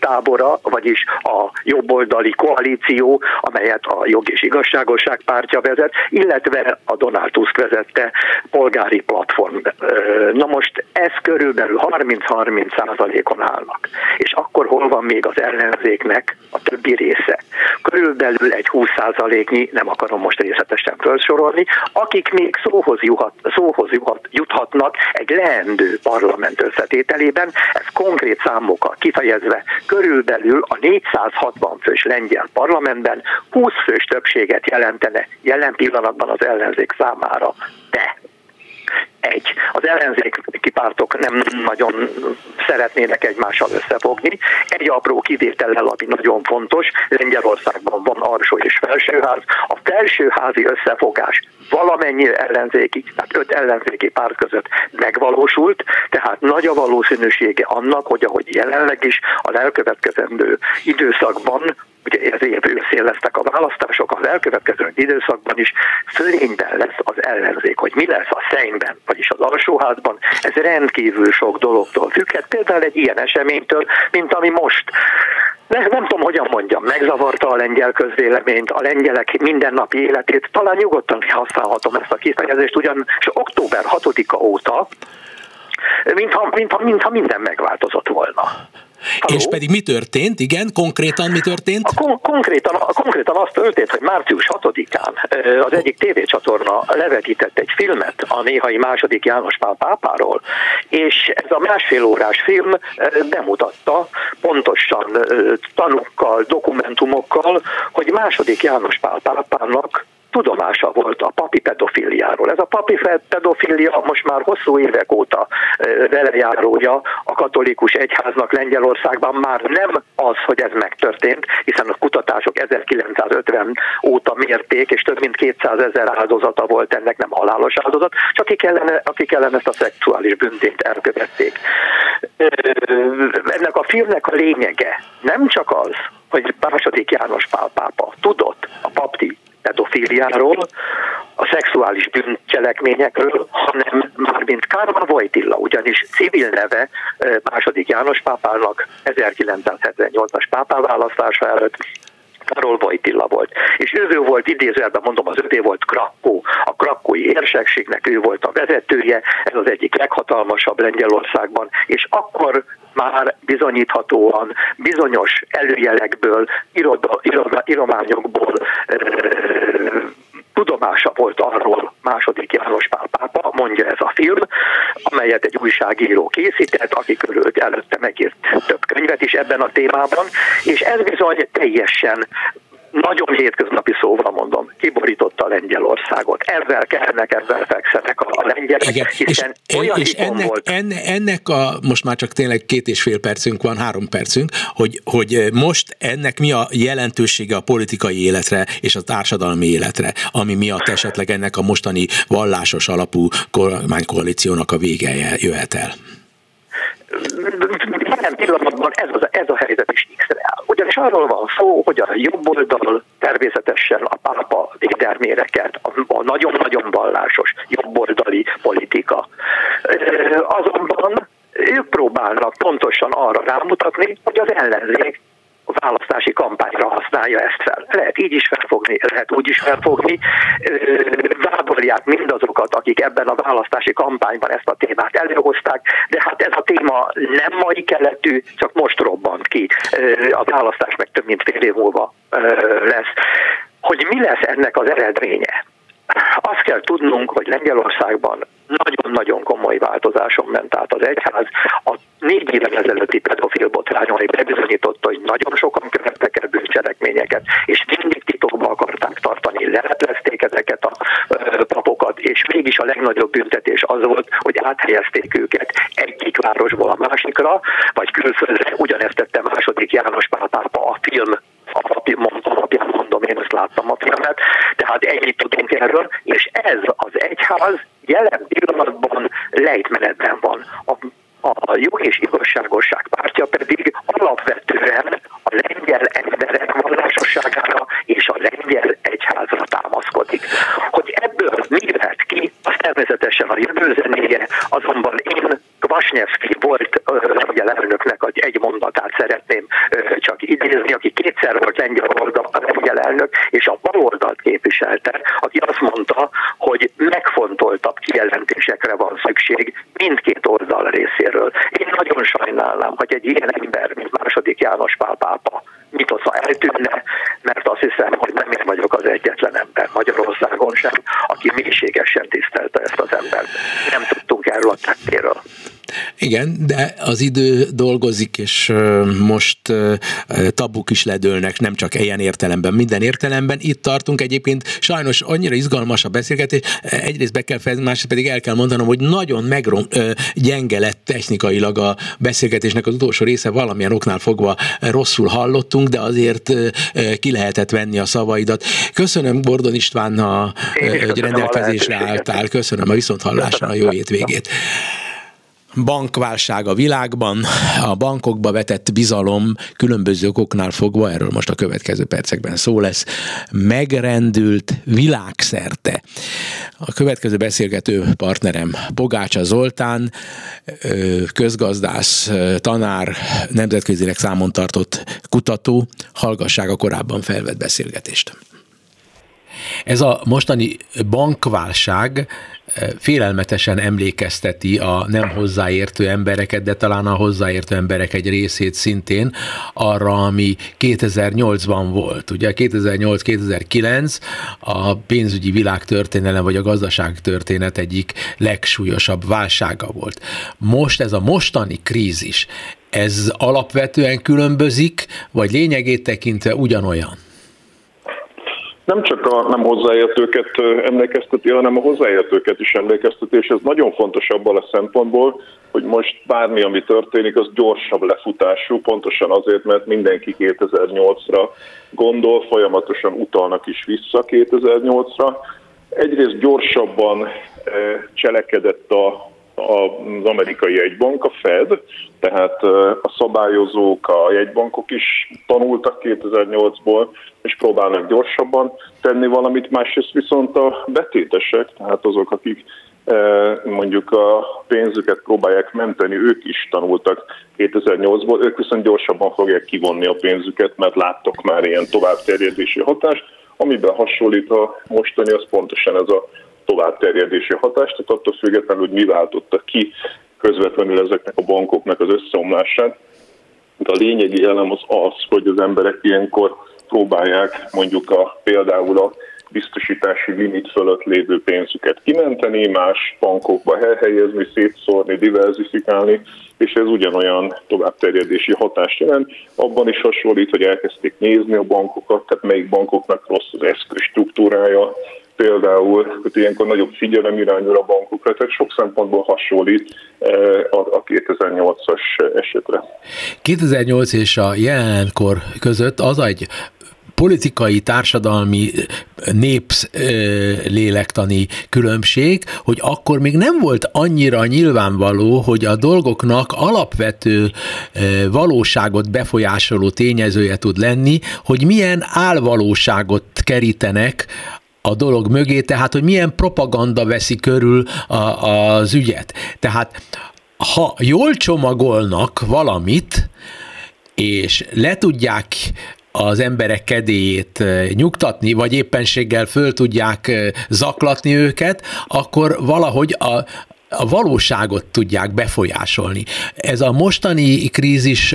tábora, vagyis a jobboldali koalíció, amelyet a jog és igazságosság pártja vezet, illetve a Donald Tusk vezette polgári platform. Na most ez körülbelül 30-30 százalékon állnak. És akkor hol van még az ellenzéknek a többi része? Körülbelül egy 20 százaléknyi, nem akarom most részletesen felsorolni, akik még szóhoz, juhat, szóhoz juhat, juthatnak egy leendő parlament összetételében, ez konkrét számokkal kifejezve körülbelül a 460 fős lengyel parlamentben 20 fős többséget jelentene jelen pillanatban az ellenzék számára. De egy. Az ellenzéki pártok nem nagyon szeretnének egymással összefogni. Egy apró kivétellel, ami nagyon fontos, Lengyelországban van alsó és felsőház. A felsőházi összefogás valamennyi ellenzéki, tehát öt ellenzéki párt között megvalósult, tehát nagy a valószínűsége annak, hogy ahogy jelenleg is a elkövetkezendő időszakban ugye ez év őszén lesznek a választások, az elkövetkező időszakban is fölényben lesz az ellenzék, hogy mi lesz a szennyben, vagyis az alsóházban, ez rendkívül sok dologtól függhet, például egy ilyen eseménytől, mint ami most. Nem, nem tudom, hogyan mondjam, megzavarta a lengyel közvéleményt, a lengyelek mindennapi életét, talán nyugodtan használhatom ezt a kifejezést, ugyanis október 6-a óta mintha, mintha, mintha minden megváltozott volna. Halló? És pedig mi történt? Igen, konkrétan mi történt? A kon- konkrétan, a, konkrétan az történt, hogy március 6-án az egyik tévécsatorna levetített egy filmet a néhai második János Pál pápáról, és ez a másfél órás film bemutatta pontosan tanúkkal, dokumentumokkal, hogy második János Pál pápának tudomása volt a papi pedofiliáról. Ez a papi pedofilia most már hosszú évek óta velejárója a katolikus egyháznak Lengyelországban már nem az, hogy ez megtörtént, hiszen a kutatások 1950 óta mérték, és több mint 200 ezer áldozata volt ennek, nem halálos áldozat, csak akik ellen, akik ellen ezt a szexuális büntét elkövették. Ennek a filmnek a lényege nem csak az, hogy második János Pál pápa tudott a papti pedofiliáról, a szexuális bűncselekményekről, hanem már mint Kárma Vojtilla, ugyanis civil neve második János pápának 1978-as pápáválasztása előtt Karol Vojtilla volt. És ő volt, idézőjelben mondom, az övé volt Krakó. A krakói érsekségnek ő volt a vezetője, ez az egyik leghatalmasabb Lengyelországban, és akkor már bizonyíthatóan bizonyos előjelekből, iroda, iroda, irományokból tudomása volt arról második János Pál pápa, mondja ez a film, amelyet egy újságíró készített, aki körült előtte megírt több könyvet is ebben a témában, és ez bizony teljesen nagyon hétköznapi szóval mondom, kiborította Lengyelországot. Ezzel kellenek, ezzel fekszenek a lengyelek, Igen, hiszen és, olyan és ennek, volt. Enne, ennek a, most már csak tényleg két és fél percünk van, három percünk, hogy, hogy most ennek mi a jelentősége a politikai életre és a társadalmi életre, ami miatt esetleg ennek a mostani vallásos alapú kormánykoalíciónak a vége jöhet el jelen pillanatban ez, az, ez a helyzet is x Ugyanis arról van szó, hogy a jobb oldal természetesen a pápa védelméreket, a nagyon-nagyon vallásos jobboldali politika. Azonban ők próbálnak pontosan arra rámutatni, hogy az ellenzék választási kampányra használja ezt fel. Lehet így is felfogni, lehet úgy is felfogni. Vádolják mindazokat, akik ebben a választási kampányban ezt a témát előhozták, de hát ez a téma nem mai keletű, csak most robbant ki. A választás meg több mint fél év múlva lesz. Hogy mi lesz ennek az eredménye? Azt kell tudnunk, hogy Lengyelországban nagyon-nagyon komoly változáson ment át az egyház. A négy évvel ezelőtti pedofil botrányai bebizonyította, hogy nagyon sokan követtek el bűncselekményeket, és mindig titokba akarták tartani, leleplezték ezeket a papokat, és mégis a legnagyobb büntetés az volt, hogy áthelyezték őket egyik városból a másikra, vagy külföldre. Ugyanezt tette második János Pál pápa a film alapján mondom, én ezt láttam a filmet, tehát ennyit tudunk erről, és ez az egyház jelen pillanatban lejtmenetben van. A a jó és igazságosság pártja pedig alapvetően a lengyel emberek vallásosságára és a lengyel egyházra támaszkodik. Hogy ebből mi lehet ki, az természetesen a jövő zenéje, azonban én Kvasnyevski volt lengyel elnöknek egy mondatát szeretném csak idézni, aki kétszer volt lengyel, oldal, lengyel elnök, és a baloldalt képviselte, aki azt mondta, hogy megfontoltabb kijelentésekre van szükség mindkét oldal részéről. Én nagyon sajnálnám, hogy egy ilyen ember, mint második János Pál pápa, mitosza eltűnne, mert azt hiszem, hogy nem én vagyok az egyetlen ember Magyarországon sem, aki mélységesen tisztelte ezt az embert. Nem tudtunk erről a tettéről. Igen, de az idő dolgozik, és most tabuk is ledőlnek, nem csak ilyen értelemben, minden értelemben. Itt tartunk egyébként, sajnos annyira izgalmas a beszélgetés, egyrészt be kell fejezni, másrészt pedig el kell mondanom, hogy nagyon megrom, gyenge lett technikailag a beszélgetésnek az utolsó része, valamilyen oknál fogva rosszul hallottunk, de azért ki lehetett venni a szavaidat. Köszönöm Gordon István, hogy rendelkezésre álltál, köszönöm a viszonthallásra a jó hétvégét bankválság a világban, a bankokba vetett bizalom különböző okoknál fogva, erről most a következő percekben szó lesz, megrendült világszerte. A következő beszélgető partnerem Bogácsa Zoltán, közgazdász, tanár, nemzetközileg számon tartott kutató, hallgasság a korábban felvett beszélgetést. Ez a mostani bankválság félelmetesen emlékezteti a nem hozzáértő embereket, de talán a hozzáértő emberek egy részét szintén arra, ami 2008-ban volt. Ugye 2008-2009 a pénzügyi világtörténelem vagy a gazdaságtörténet egyik legsúlyosabb válsága volt. Most ez a mostani krízis, ez alapvetően különbözik, vagy lényegét tekintve ugyanolyan? Nem csak a nem hozzáértőket emlékezteti, hanem a hozzáértőket is emlékezteti, és ez nagyon fontos abban a szempontból, hogy most bármi, ami történik, az gyorsabb lefutású, pontosan azért, mert mindenki 2008-ra gondol, folyamatosan utalnak is vissza 2008-ra. Egyrészt gyorsabban cselekedett a az amerikai jegybank, a Fed, tehát a szabályozók, a jegybankok is tanultak 2008-ból, és próbálnak gyorsabban tenni valamit, másrészt viszont a betétesek, tehát azok, akik mondjuk a pénzüket próbálják menteni, ők is tanultak 2008-ból, ők viszont gyorsabban fogják kivonni a pénzüket, mert láttok már ilyen továbbterjedési hatást, amiben hasonlít a mostani, az pontosan ez a továbbterjedési hatást, tehát attól függetlenül, hogy mi váltotta ki közvetlenül ezeknek a bankoknak az összeomlását. De a lényegi elem az az, hogy az emberek ilyenkor próbálják mondjuk a, például a biztosítási limit fölött lévő pénzüket kimenteni, más bankokba elhelyezni, szétszórni, diversifikálni, és ez ugyanolyan továbbterjedési hatást jelent. Abban is hasonlít, hogy elkezdték nézni a bankokat, tehát melyik bankoknak rossz az eszköz struktúrája, például, hogy ilyenkor nagyobb figyelem irányul a bankokra, tehát sok szempontból hasonlít eh, a 2008-as esetre. 2008 és a jelenkor között az egy politikai, társadalmi, népsz lélektani különbség, hogy akkor még nem volt annyira nyilvánvaló, hogy a dolgoknak alapvető valóságot befolyásoló tényezője tud lenni, hogy milyen álvalóságot kerítenek a dolog mögé, tehát hogy milyen propaganda veszi körül a, az ügyet. Tehát ha jól csomagolnak valamit, és le tudják az emberek kedélyét nyugtatni, vagy éppenséggel föl tudják zaklatni őket, akkor valahogy a, a valóságot tudják befolyásolni. Ez a mostani krízis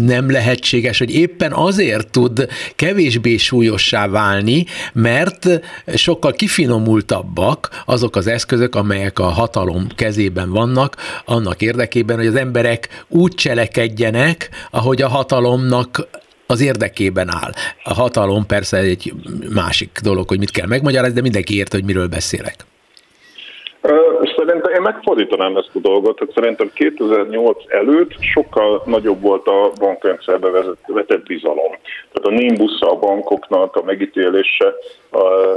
nem lehetséges, hogy éppen azért tud kevésbé súlyossá válni, mert sokkal kifinomultabbak azok az eszközök, amelyek a hatalom kezében vannak, annak érdekében, hogy az emberek úgy cselekedjenek, ahogy a hatalomnak az érdekében áll. A hatalom persze egy másik dolog, hogy mit kell megmagyarázni, de mindenki érte, hogy miről beszélek. Szerintem én megfordítanám ezt a dolgot, tehát szerintem 2008 előtt sokkal nagyobb volt a bankrendszerbe vetett bizalom. Tehát a nimbus a bankoknak a megítélése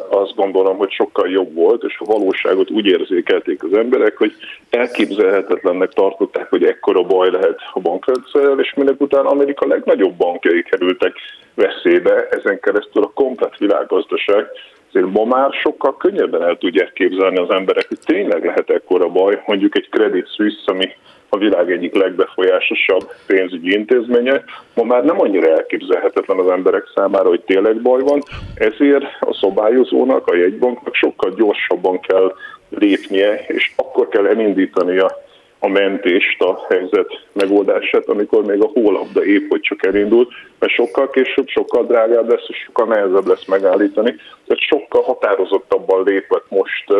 azt gondolom, hogy sokkal jobb volt, és a valóságot úgy érzékelték az emberek, hogy elképzelhetetlennek tartották, hogy ekkora baj lehet a bankrendszerrel, és minek után Amerika legnagyobb bankjai kerültek veszélybe, ezen keresztül a komplet világgazdaság azért ma már sokkal könnyebben el tudják képzelni az emberek, hogy tényleg lehet ekkora baj, mondjuk egy Credit Suisse, ami a világ egyik legbefolyásosabb pénzügyi intézménye, ma már nem annyira elképzelhetetlen az emberek számára, hogy tényleg baj van, ezért a szobályozónak, a jegybanknak sokkal gyorsabban kell lépnie, és akkor kell elindítania a mentést, a helyzet megoldását, amikor még a hólabda épp hogy csak elindult, mert sokkal később, sokkal drágább lesz, és sokkal nehezebb lesz megállítani. Tehát sokkal határozottabban lépett most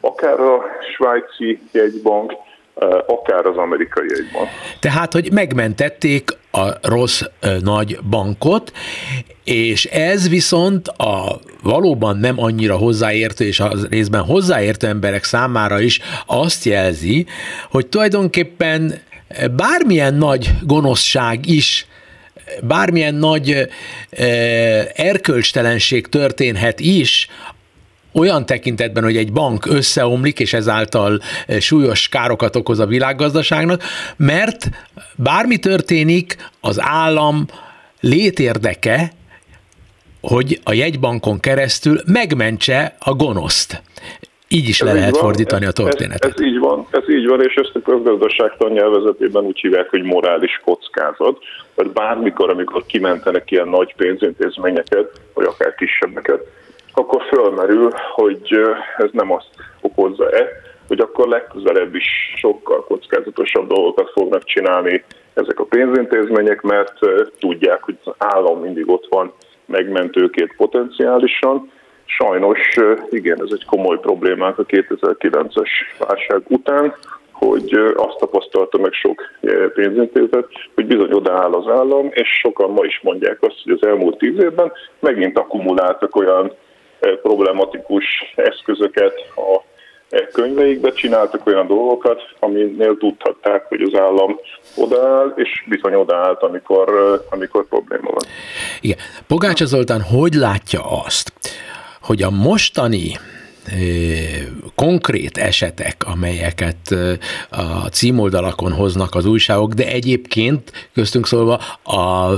akár a svájci jegybank, akár az amerikai jegybank. Tehát, hogy megmentették a rossz nagy bankot, és ez viszont a valóban nem annyira hozzáértő, és az részben hozzáértő emberek számára is azt jelzi, hogy tulajdonképpen bármilyen nagy gonoszság is bármilyen nagy erkölcstelenség történhet is, olyan tekintetben, hogy egy bank összeomlik, és ezáltal súlyos károkat okoz a világgazdaságnak, mert bármi történik, az állam létérdeke, hogy a jegybankon keresztül megmentse a gonoszt. Így is ez le lehet van, fordítani a történetet. Ez, ez így van, ez így van, és ezt a közgazdaságtan nyelvezetében úgy hívják, hogy morális kockázat. Tehát bármikor, amikor kimentenek ilyen nagy pénzintézményeket, vagy akár kisebbeket, akkor fölmerül, hogy ez nem azt okozza-e, hogy akkor legközelebb is sokkal kockázatosabb dolgokat fognak csinálni ezek a pénzintézmények, mert tudják, hogy az állam mindig ott van megmentőként potenciálisan. Sajnos igen, ez egy komoly problémák a 2009-es válság után, hogy azt tapasztalta meg sok pénzintézet, hogy bizony odaáll az állam, és sokan ma is mondják azt, hogy az elmúlt tíz évben megint akkumuláltak olyan problematikus eszközöket a könyveikbe, csináltak olyan dolgokat, aminél tudhatták, hogy az állam odaáll, és bizony odaállt, amikor, amikor probléma van. Igen. Pogácsa Zoltán hogy látja azt, hogy a mostani konkrét esetek, amelyeket a címoldalakon hoznak az újságok, de egyébként köztünk szólva a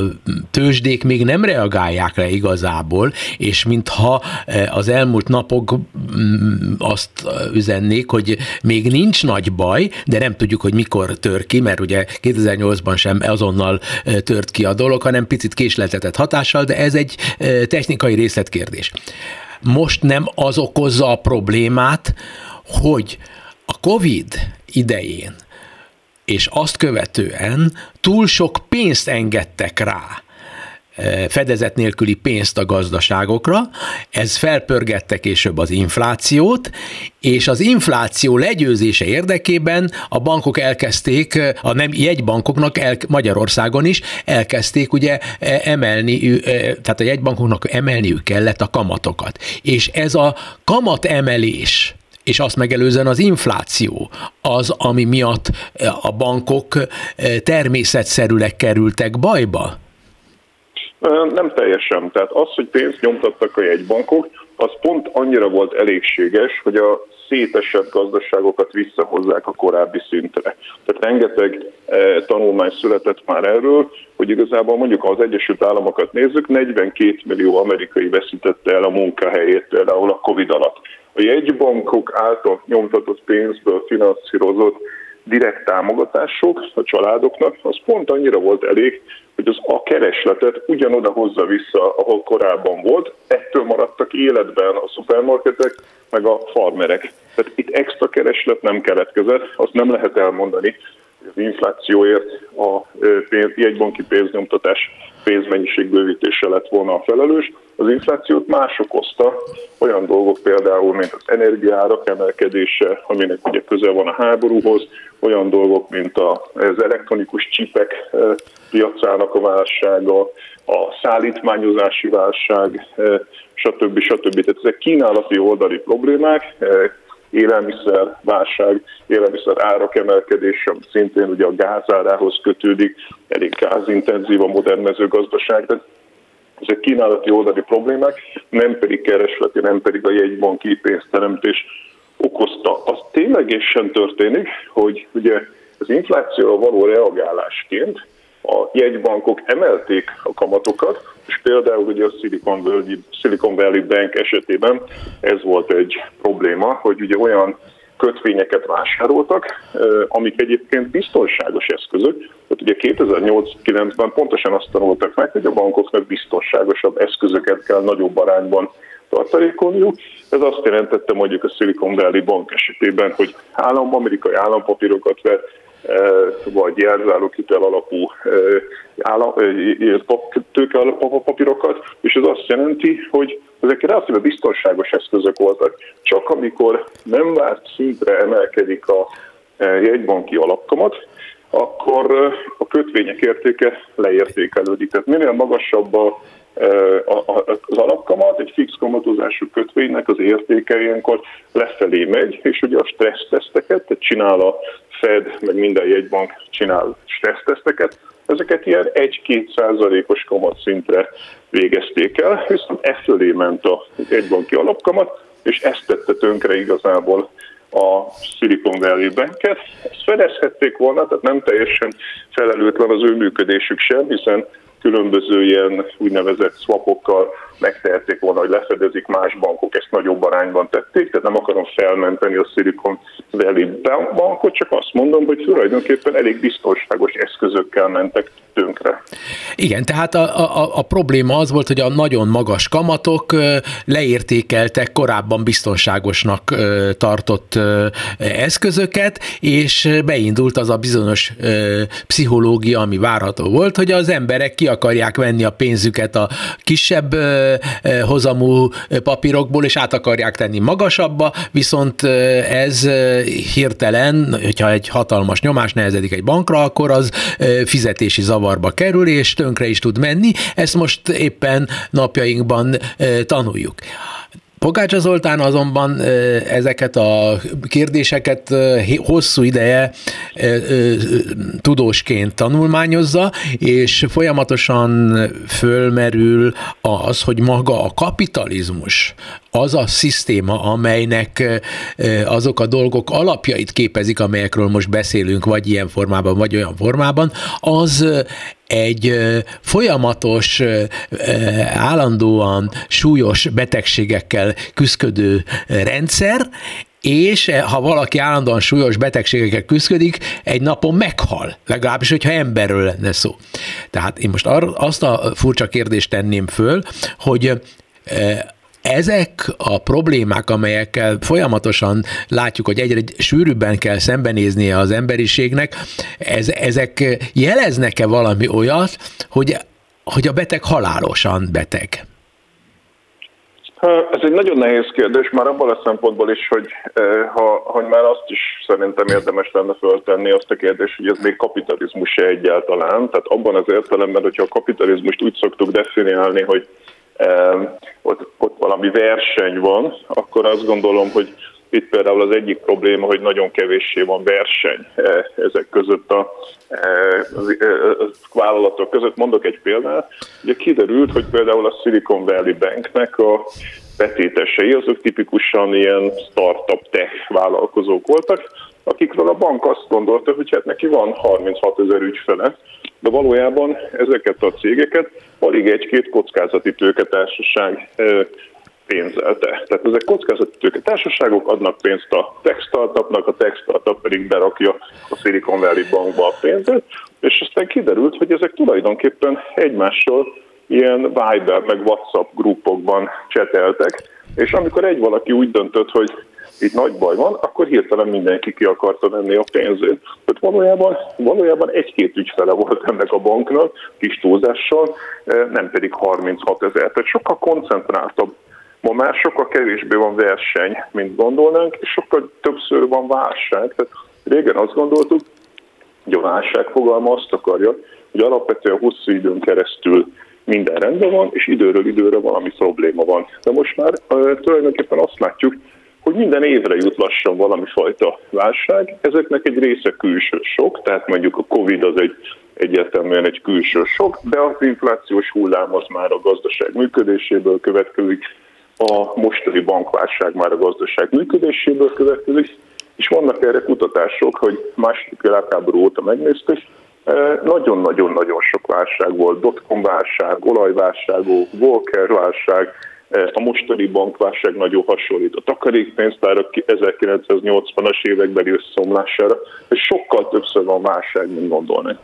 tőzsdék még nem reagálják le igazából, és mintha az elmúlt napok mm, azt üzennék, hogy még nincs nagy baj, de nem tudjuk, hogy mikor tör ki, mert ugye 2008-ban sem azonnal tört ki a dolog, hanem picit késletetett hatással, de ez egy technikai részletkérdés most nem az okozza a problémát, hogy a COVID idején és azt követően túl sok pénzt engedtek rá fedezet nélküli pénzt a gazdaságokra, ez felpörgette később az inflációt, és az infláció legyőzése érdekében a bankok elkezdték, a nem jegybankoknak el, Magyarországon is elkezdték ugye emelni, tehát a jegybankoknak emelniük kellett a kamatokat. És ez a kamat emelés, és azt megelőzően az infláció az, ami miatt a bankok természetszerűleg kerültek bajba? Nem teljesen. Tehát az, hogy pénzt nyomtattak a jegybankok, az pont annyira volt elégséges, hogy a szétesett gazdaságokat visszahozzák a korábbi szintre. Tehát rengeteg tanulmány született már erről, hogy igazából mondjuk ha az Egyesült Államokat nézzük, 42 millió amerikai veszítette el a munkahelyét például a Covid alatt. A jegybankok által nyomtatott pénzből finanszírozott direkt támogatások a családoknak, az pont annyira volt elég, hogy az a keresletet ugyanoda hozza vissza, ahol korábban volt. Ettől maradtak életben a szupermarketek, meg a farmerek. Tehát itt extra kereslet nem keletkezett, azt nem lehet elmondani, hogy az inflációért a pénz, jegybanki pénznyomtatás pénzmennyiségbővítése lett volna a felelős. Az inflációt más okozta, olyan dolgok például, mint az energiárak emelkedése, aminek ugye közel van a háborúhoz, olyan dolgok, mint az elektronikus csipek eh, piacának a válsága, a szállítmányozási válság, eh, stb. stb. Tehát ezek kínálati oldali problémák, eh, élelmiszer válság, élelmiszer árak emelkedése, szintén ugye a gázárához kötődik, elég gázintenzív a modern mezőgazdaság, de ezek kínálati oldali problémák, nem pedig keresleti, nem pedig a jegybanki pénzteremtés okozta. Az ténylegesen történik, hogy ugye az inflációra való reagálásként a jegybankok emelték a kamatokat, és például ugye a Silicon Valley, Silicon Valley Bank esetében ez volt egy probléma, hogy ugye olyan kötvényeket vásároltak, amik egyébként biztonságos eszközök. Tehát ugye 2008-9-ben pontosan azt tanultak meg, hogy a bankoknak biztonságosabb eszközöket kell nagyobb arányban tartalékolniuk. Ez azt jelentette mondjuk a Silicon Valley Bank esetében, hogy állam, amerikai állampapírokat vett, vagy jelzálókitel alapú tőkealapapírokat, és ez azt jelenti, hogy ezek relatíve biztonságos eszközök voltak. Csak amikor nem várt szintre emelkedik a jegybanki alapkamat, akkor a kötvények értéke leértékelődik. Tehát minél magasabb a az alapkamat egy fix kamatozású kötvénynek az értéke ilyenkor lefelé megy, és ugye a stresszteszteket, tehát csinál a Fed, meg minden jegybank csinál stresszteszteket, ezeket ilyen 1-2 százalékos kamatszintre végezték el, viszont e fölé ment a jegybanki alapkamat, és ezt tette tönkre igazából a Silicon Valley Banket. Ezt fedezhették volna, tehát nem teljesen felelőtlen az ő működésük sem, hiszen különböző ilyen úgynevezett swapokkal megtehették volna, hogy lefedezik, más bankok ezt nagyobb arányban tették, tehát nem akarom felmenteni a Silicon Valley bankot, csak azt mondom, hogy tulajdonképpen elég biztonságos eszközökkel mentek tönkre. Igen, tehát a, a, a probléma az volt, hogy a nagyon magas kamatok leértékeltek korábban biztonságosnak tartott eszközöket, és beindult az a bizonyos pszichológia, ami várható volt, hogy az emberek ki akarják venni a pénzüket a kisebb hozamú papírokból, és át akarják tenni magasabbba, viszont ez hirtelen, hogyha egy hatalmas nyomás nehezedik egy bankra, akkor az fizetési zavarba kerül, és tönkre is tud menni. Ezt most éppen napjainkban tanuljuk. Pogácsa Zoltán azonban ezeket a kérdéseket hosszú ideje tudósként tanulmányozza, és folyamatosan fölmerül az, hogy maga a kapitalizmus az a szisztéma, amelynek azok a dolgok alapjait képezik, amelyekről most beszélünk, vagy ilyen formában, vagy olyan formában, az egy folyamatos, állandóan súlyos betegségekkel küzdködő rendszer, és ha valaki állandóan súlyos betegségekkel küzdik, egy napon meghal, legalábbis, hogyha emberről lenne szó. Tehát én most azt a furcsa kérdést tenném föl, hogy ezek a problémák, amelyekkel folyamatosan látjuk, hogy egyre sűrűbben kell szembenéznie az emberiségnek, ez, ezek jeleznek-e valami olyat, hogy, hogy a beteg halálosan beteg? Ez egy nagyon nehéz kérdés, már abban a szempontból is, hogy ha, hogy már azt is szerintem érdemes lenne föltenni azt a kérdést, hogy ez még kapitalizmus-e egyáltalán. Tehát abban az értelemben, hogyha a kapitalizmust úgy szoktuk definiálni, hogy ott, ott valami verseny van, akkor azt gondolom, hogy itt például az egyik probléma, hogy nagyon kevéssé van verseny e, ezek között a, e, e, a vállalatok között. Mondok egy példát. Ugye kiderült, hogy például a Silicon Valley Banknek a betétesei, azok tipikusan ilyen startup tech vállalkozók voltak, akikről a bank azt gondolta, hogy hát neki van 36 ezer ügyfele, de valójában ezeket a cégeket alig egy-két kockázati tőketársaság pénzelte. Tehát ezek kockázati tőketársaságok adnak pénzt a tech startupnak, a tech startup pedig berakja a Silicon Valley bankba a pénzet, és aztán kiderült, hogy ezek tulajdonképpen egymással ilyen Viber meg WhatsApp grupokban cseteltek, és amikor egy valaki úgy döntött, hogy itt nagy baj van, akkor hirtelen mindenki ki akarta venni a pénzét. Tehát valójában, valójában egy-két ügyfele volt ennek a banknak, kis túlzással, eh, nem pedig 36 ezer. Tehát sokkal koncentráltabb Ma már sokkal kevésbé van verseny, mint gondolnánk, és sokkal többször van válság. Tehát régen azt gondoltuk, hogy a válság fogalma azt akarja, hogy alapvetően hosszú időn keresztül minden rendben van, és időről időre valami probléma van. De most már uh, tulajdonképpen azt látjuk, hogy minden évre jut lassan valami fajta válság. Ezeknek egy része külső sok, tehát mondjuk a Covid az egy egyértelműen egy külső sok, de az inflációs hullám az már a gazdaság működéséből következik, a mostani bankválság már a gazdaság működéséből következik, és vannak erre kutatások, hogy második világháború óta megnézték, nagyon-nagyon-nagyon sok válság volt, dotcom válság, olajválság, Volker válság, a mostani bankválság nagyon hasonlít a takarékpénztárak 1980-as évekbeli összeomlására, és sokkal többször van válság, mint gondolni.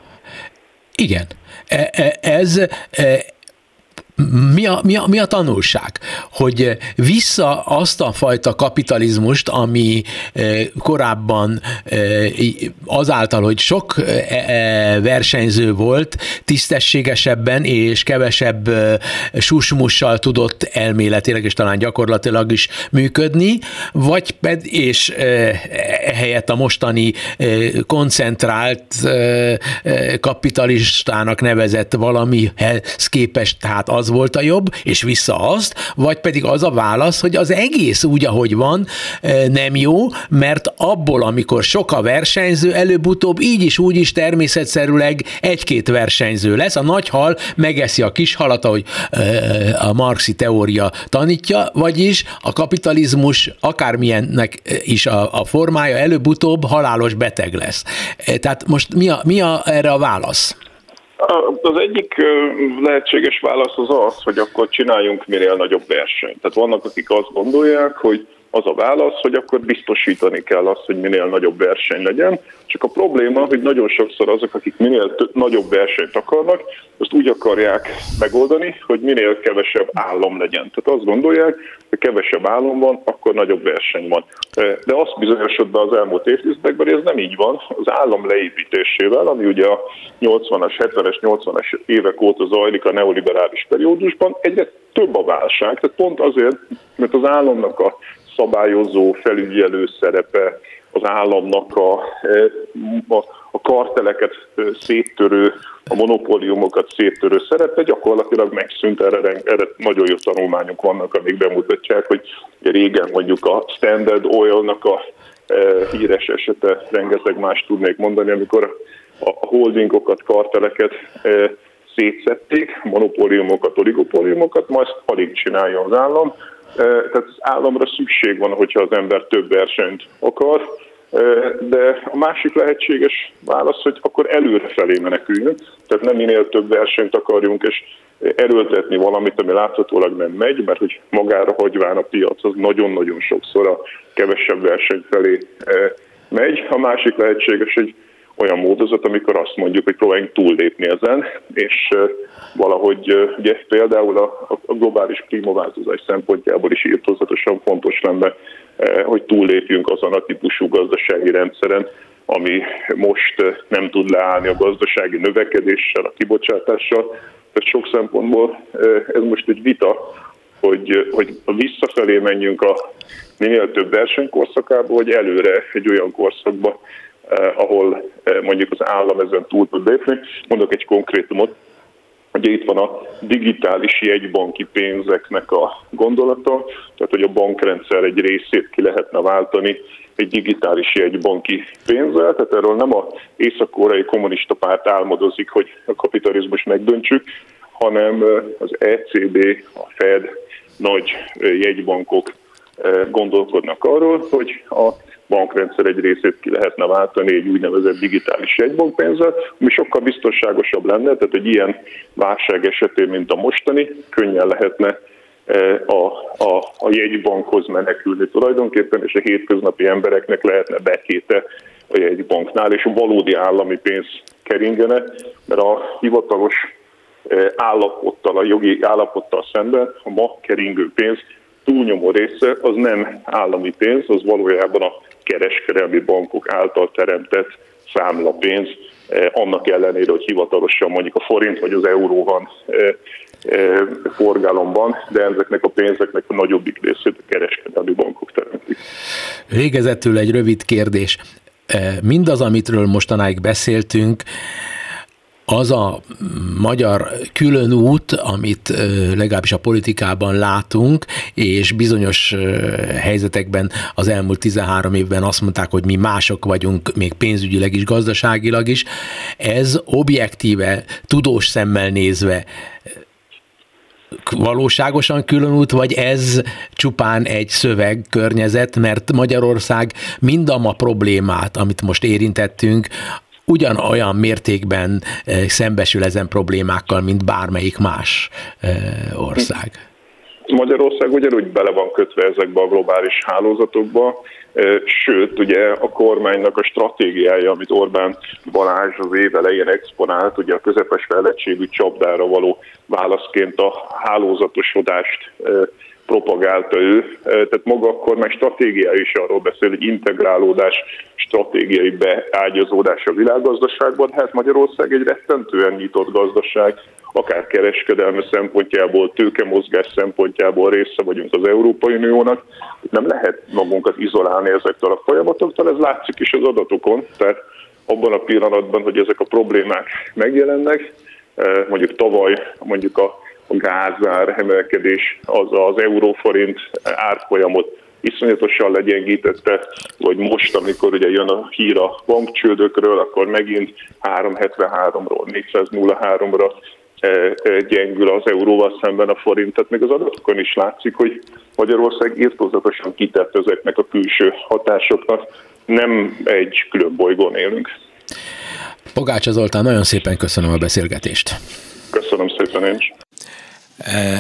Igen, e, e, ez e, mi a, mi, a, mi a tanulság? Hogy vissza azt a fajta kapitalizmust, ami eh, korábban eh, azáltal, hogy sok eh, versenyző volt, tisztességesebben és kevesebb susmussal tudott elméletileg és talán gyakorlatilag is működni, vagy ped, és ehelyett a mostani koncentrált kapitalistának nevezett valamihez képest, tehát az az volt a jobb, és vissza azt, vagy pedig az a válasz, hogy az egész úgy, ahogy van, e, nem jó, mert abból, amikor sok a versenyző, előbb-utóbb így is, úgy is természetszerűleg egy-két versenyző lesz. A nagy hal megeszi a kis halat, ahogy e, a marxi teória tanítja, vagyis a kapitalizmus akármilyennek is a, a formája előbb-utóbb halálos beteg lesz. E, tehát most mi a, mi a erre a válasz? Az egyik lehetséges válasz az az, hogy akkor csináljunk minél nagyobb versenyt. Tehát vannak, akik azt gondolják, hogy az a válasz, hogy akkor biztosítani kell azt, hogy minél nagyobb verseny legyen. Csak a probléma, hogy nagyon sokszor azok, akik minél több, nagyobb versenyt akarnak, azt úgy akarják megoldani, hogy minél kevesebb állam legyen. Tehát azt gondolják, hogy kevesebb állam van, akkor nagyobb verseny van. De azt bizonyosod be az elmúlt évtizedekben, hogy ez nem így van. Az állam leépítésével, ami ugye a 80-as, 70-es, 80-as évek óta zajlik a neoliberális periódusban, egyre több a válság. Tehát pont azért, mert az államnak a szabályozó, felügyelő szerepe, az államnak a, a, a a karteleket széttörő, a monopóliumokat széttörő szerepe. Gyakorlatilag megszűnt, erre, erre nagyon jó tanulmányok vannak, amik bemutatják, hogy régen mondjuk a Standard Oil-nak a híres esete, rengeteg más tudnék mondani, amikor a holdingokat, karteleket szétszették, monopóliumokat, oligopóliumokat, majd alig csinálja az állam. Tehát az államra szükség van, hogyha az ember több versenyt akar, de a másik lehetséges válasz, hogy akkor előre felé meneküljünk, tehát nem minél több versenyt akarjunk, és erőltetni valamit, ami láthatólag nem megy, mert hogy magára hagyván a piac az nagyon-nagyon sokszor a kevesebb verseny felé megy. A másik lehetséges, hogy olyan módozat, amikor azt mondjuk, hogy próbáljunk túllépni ezen, és valahogy ugye például a, a globális klímaváltozás szempontjából is írtózatosan fontos lenne, hogy túllépjünk azon a típusú gazdasági rendszeren, ami most nem tud leállni a gazdasági növekedéssel, a kibocsátással. Tehát sok szempontból ez most egy vita, hogy, hogy visszafelé menjünk a minél több versenykorszakába, vagy előre egy olyan korszakba, ahol eh, mondjuk az állam ezen túl tud lépni. Mondok egy konkrétumot, Ugye itt van a digitális jegybanki pénzeknek a gondolata, tehát hogy a bankrendszer egy részét ki lehetne váltani egy digitális jegybanki pénzzel, tehát erről nem a észak-koreai kommunista párt álmodozik, hogy a kapitalizmus megdöntsük, hanem eh, az ECB, a Fed, nagy jegybankok gondolkodnak arról, hogy a bankrendszer egy részét ki lehetne váltani egy úgynevezett digitális jegybankpénzzel, ami sokkal biztonságosabb lenne, tehát egy ilyen válság esetén, mint a mostani, könnyen lehetne e, a, a, a jegybankhoz menekülni tulajdonképpen, és a hétköznapi embereknek lehetne bekéte a jegybanknál, és valódi állami pénz keringene, mert a hivatalos e, állapottal, a jogi állapottal szemben a ma keringő pénz túlnyomó része az nem állami pénz, az valójában a kereskedelmi bankok által teremtett számlapénz, eh, annak ellenére, hogy hivatalosan mondjuk a forint vagy az euró van eh, eh, forgalomban, de ezeknek a pénzeknek a nagyobbik részét a kereskedelmi bankok teremtik. Végezetül egy rövid kérdés. Mindaz, amitről mostanáig beszéltünk, az a magyar külön út, amit legalábbis a politikában látunk, és bizonyos helyzetekben az elmúlt 13 évben azt mondták, hogy mi mások vagyunk, még pénzügyileg is, gazdaságilag is, ez objektíve, tudós szemmel nézve valóságosan külön út, vagy ez csupán egy szövegkörnyezet, mert Magyarország mind a problémát, amit most érintettünk, ugyanolyan mértékben eh, szembesül ezen problémákkal, mint bármelyik más eh, ország. Magyarország ugyanúgy bele van kötve ezekbe a globális hálózatokba, eh, sőt, ugye a kormánynak a stratégiája, amit Orbán Balázs az év elején exponált, ugye a közepes fejlettségű csapdára való válaszként a hálózatosodást propagálta ő, tehát maga akkor meg stratégia is arról beszél, hogy integrálódás, stratégiai beágyazódás a világgazdaságban. Hát Magyarország egy rettentően nyitott gazdaság, akár kereskedelme szempontjából, tőkemozgás szempontjából része vagyunk az Európai Uniónak. Nem lehet magunkat izolálni ezektől a folyamatoktól, ez látszik is az adatokon, tehát abban a pillanatban, hogy ezek a problémák megjelennek, mondjuk tavaly mondjuk a gázár emelkedés az az euróforint árfolyamot iszonyatosan legyengítette, vagy most, amikor ugye jön a hír a bankcsődökről, akkor megint 373-ról 403-ra e, e, gyengül az euróval szemben a forint. Tehát még az adatokon is látszik, hogy Magyarország írtózatosan kitett ezeknek a külső hatásoknak. Nem egy külön bolygón élünk. Pogácsa Zoltán, nagyon szépen köszönöm a beszélgetést. Köszönöm szépen én is.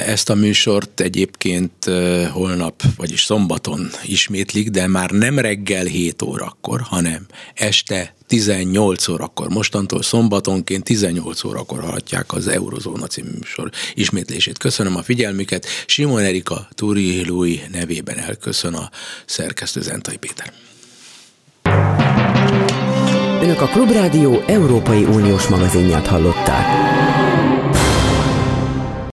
Ezt a műsort egyébként holnap, vagyis szombaton ismétlik, de már nem reggel 7 órakor, hanem este 18 órakor. Mostantól szombatonként 18 órakor hallhatják az Eurozóna című műsor ismétlését. Köszönöm a figyelmüket. Simon Erika Turi Lui nevében elköszön a szerkesztő Zentai Péter. Önök a Klubrádió Európai Uniós magazinját hallották.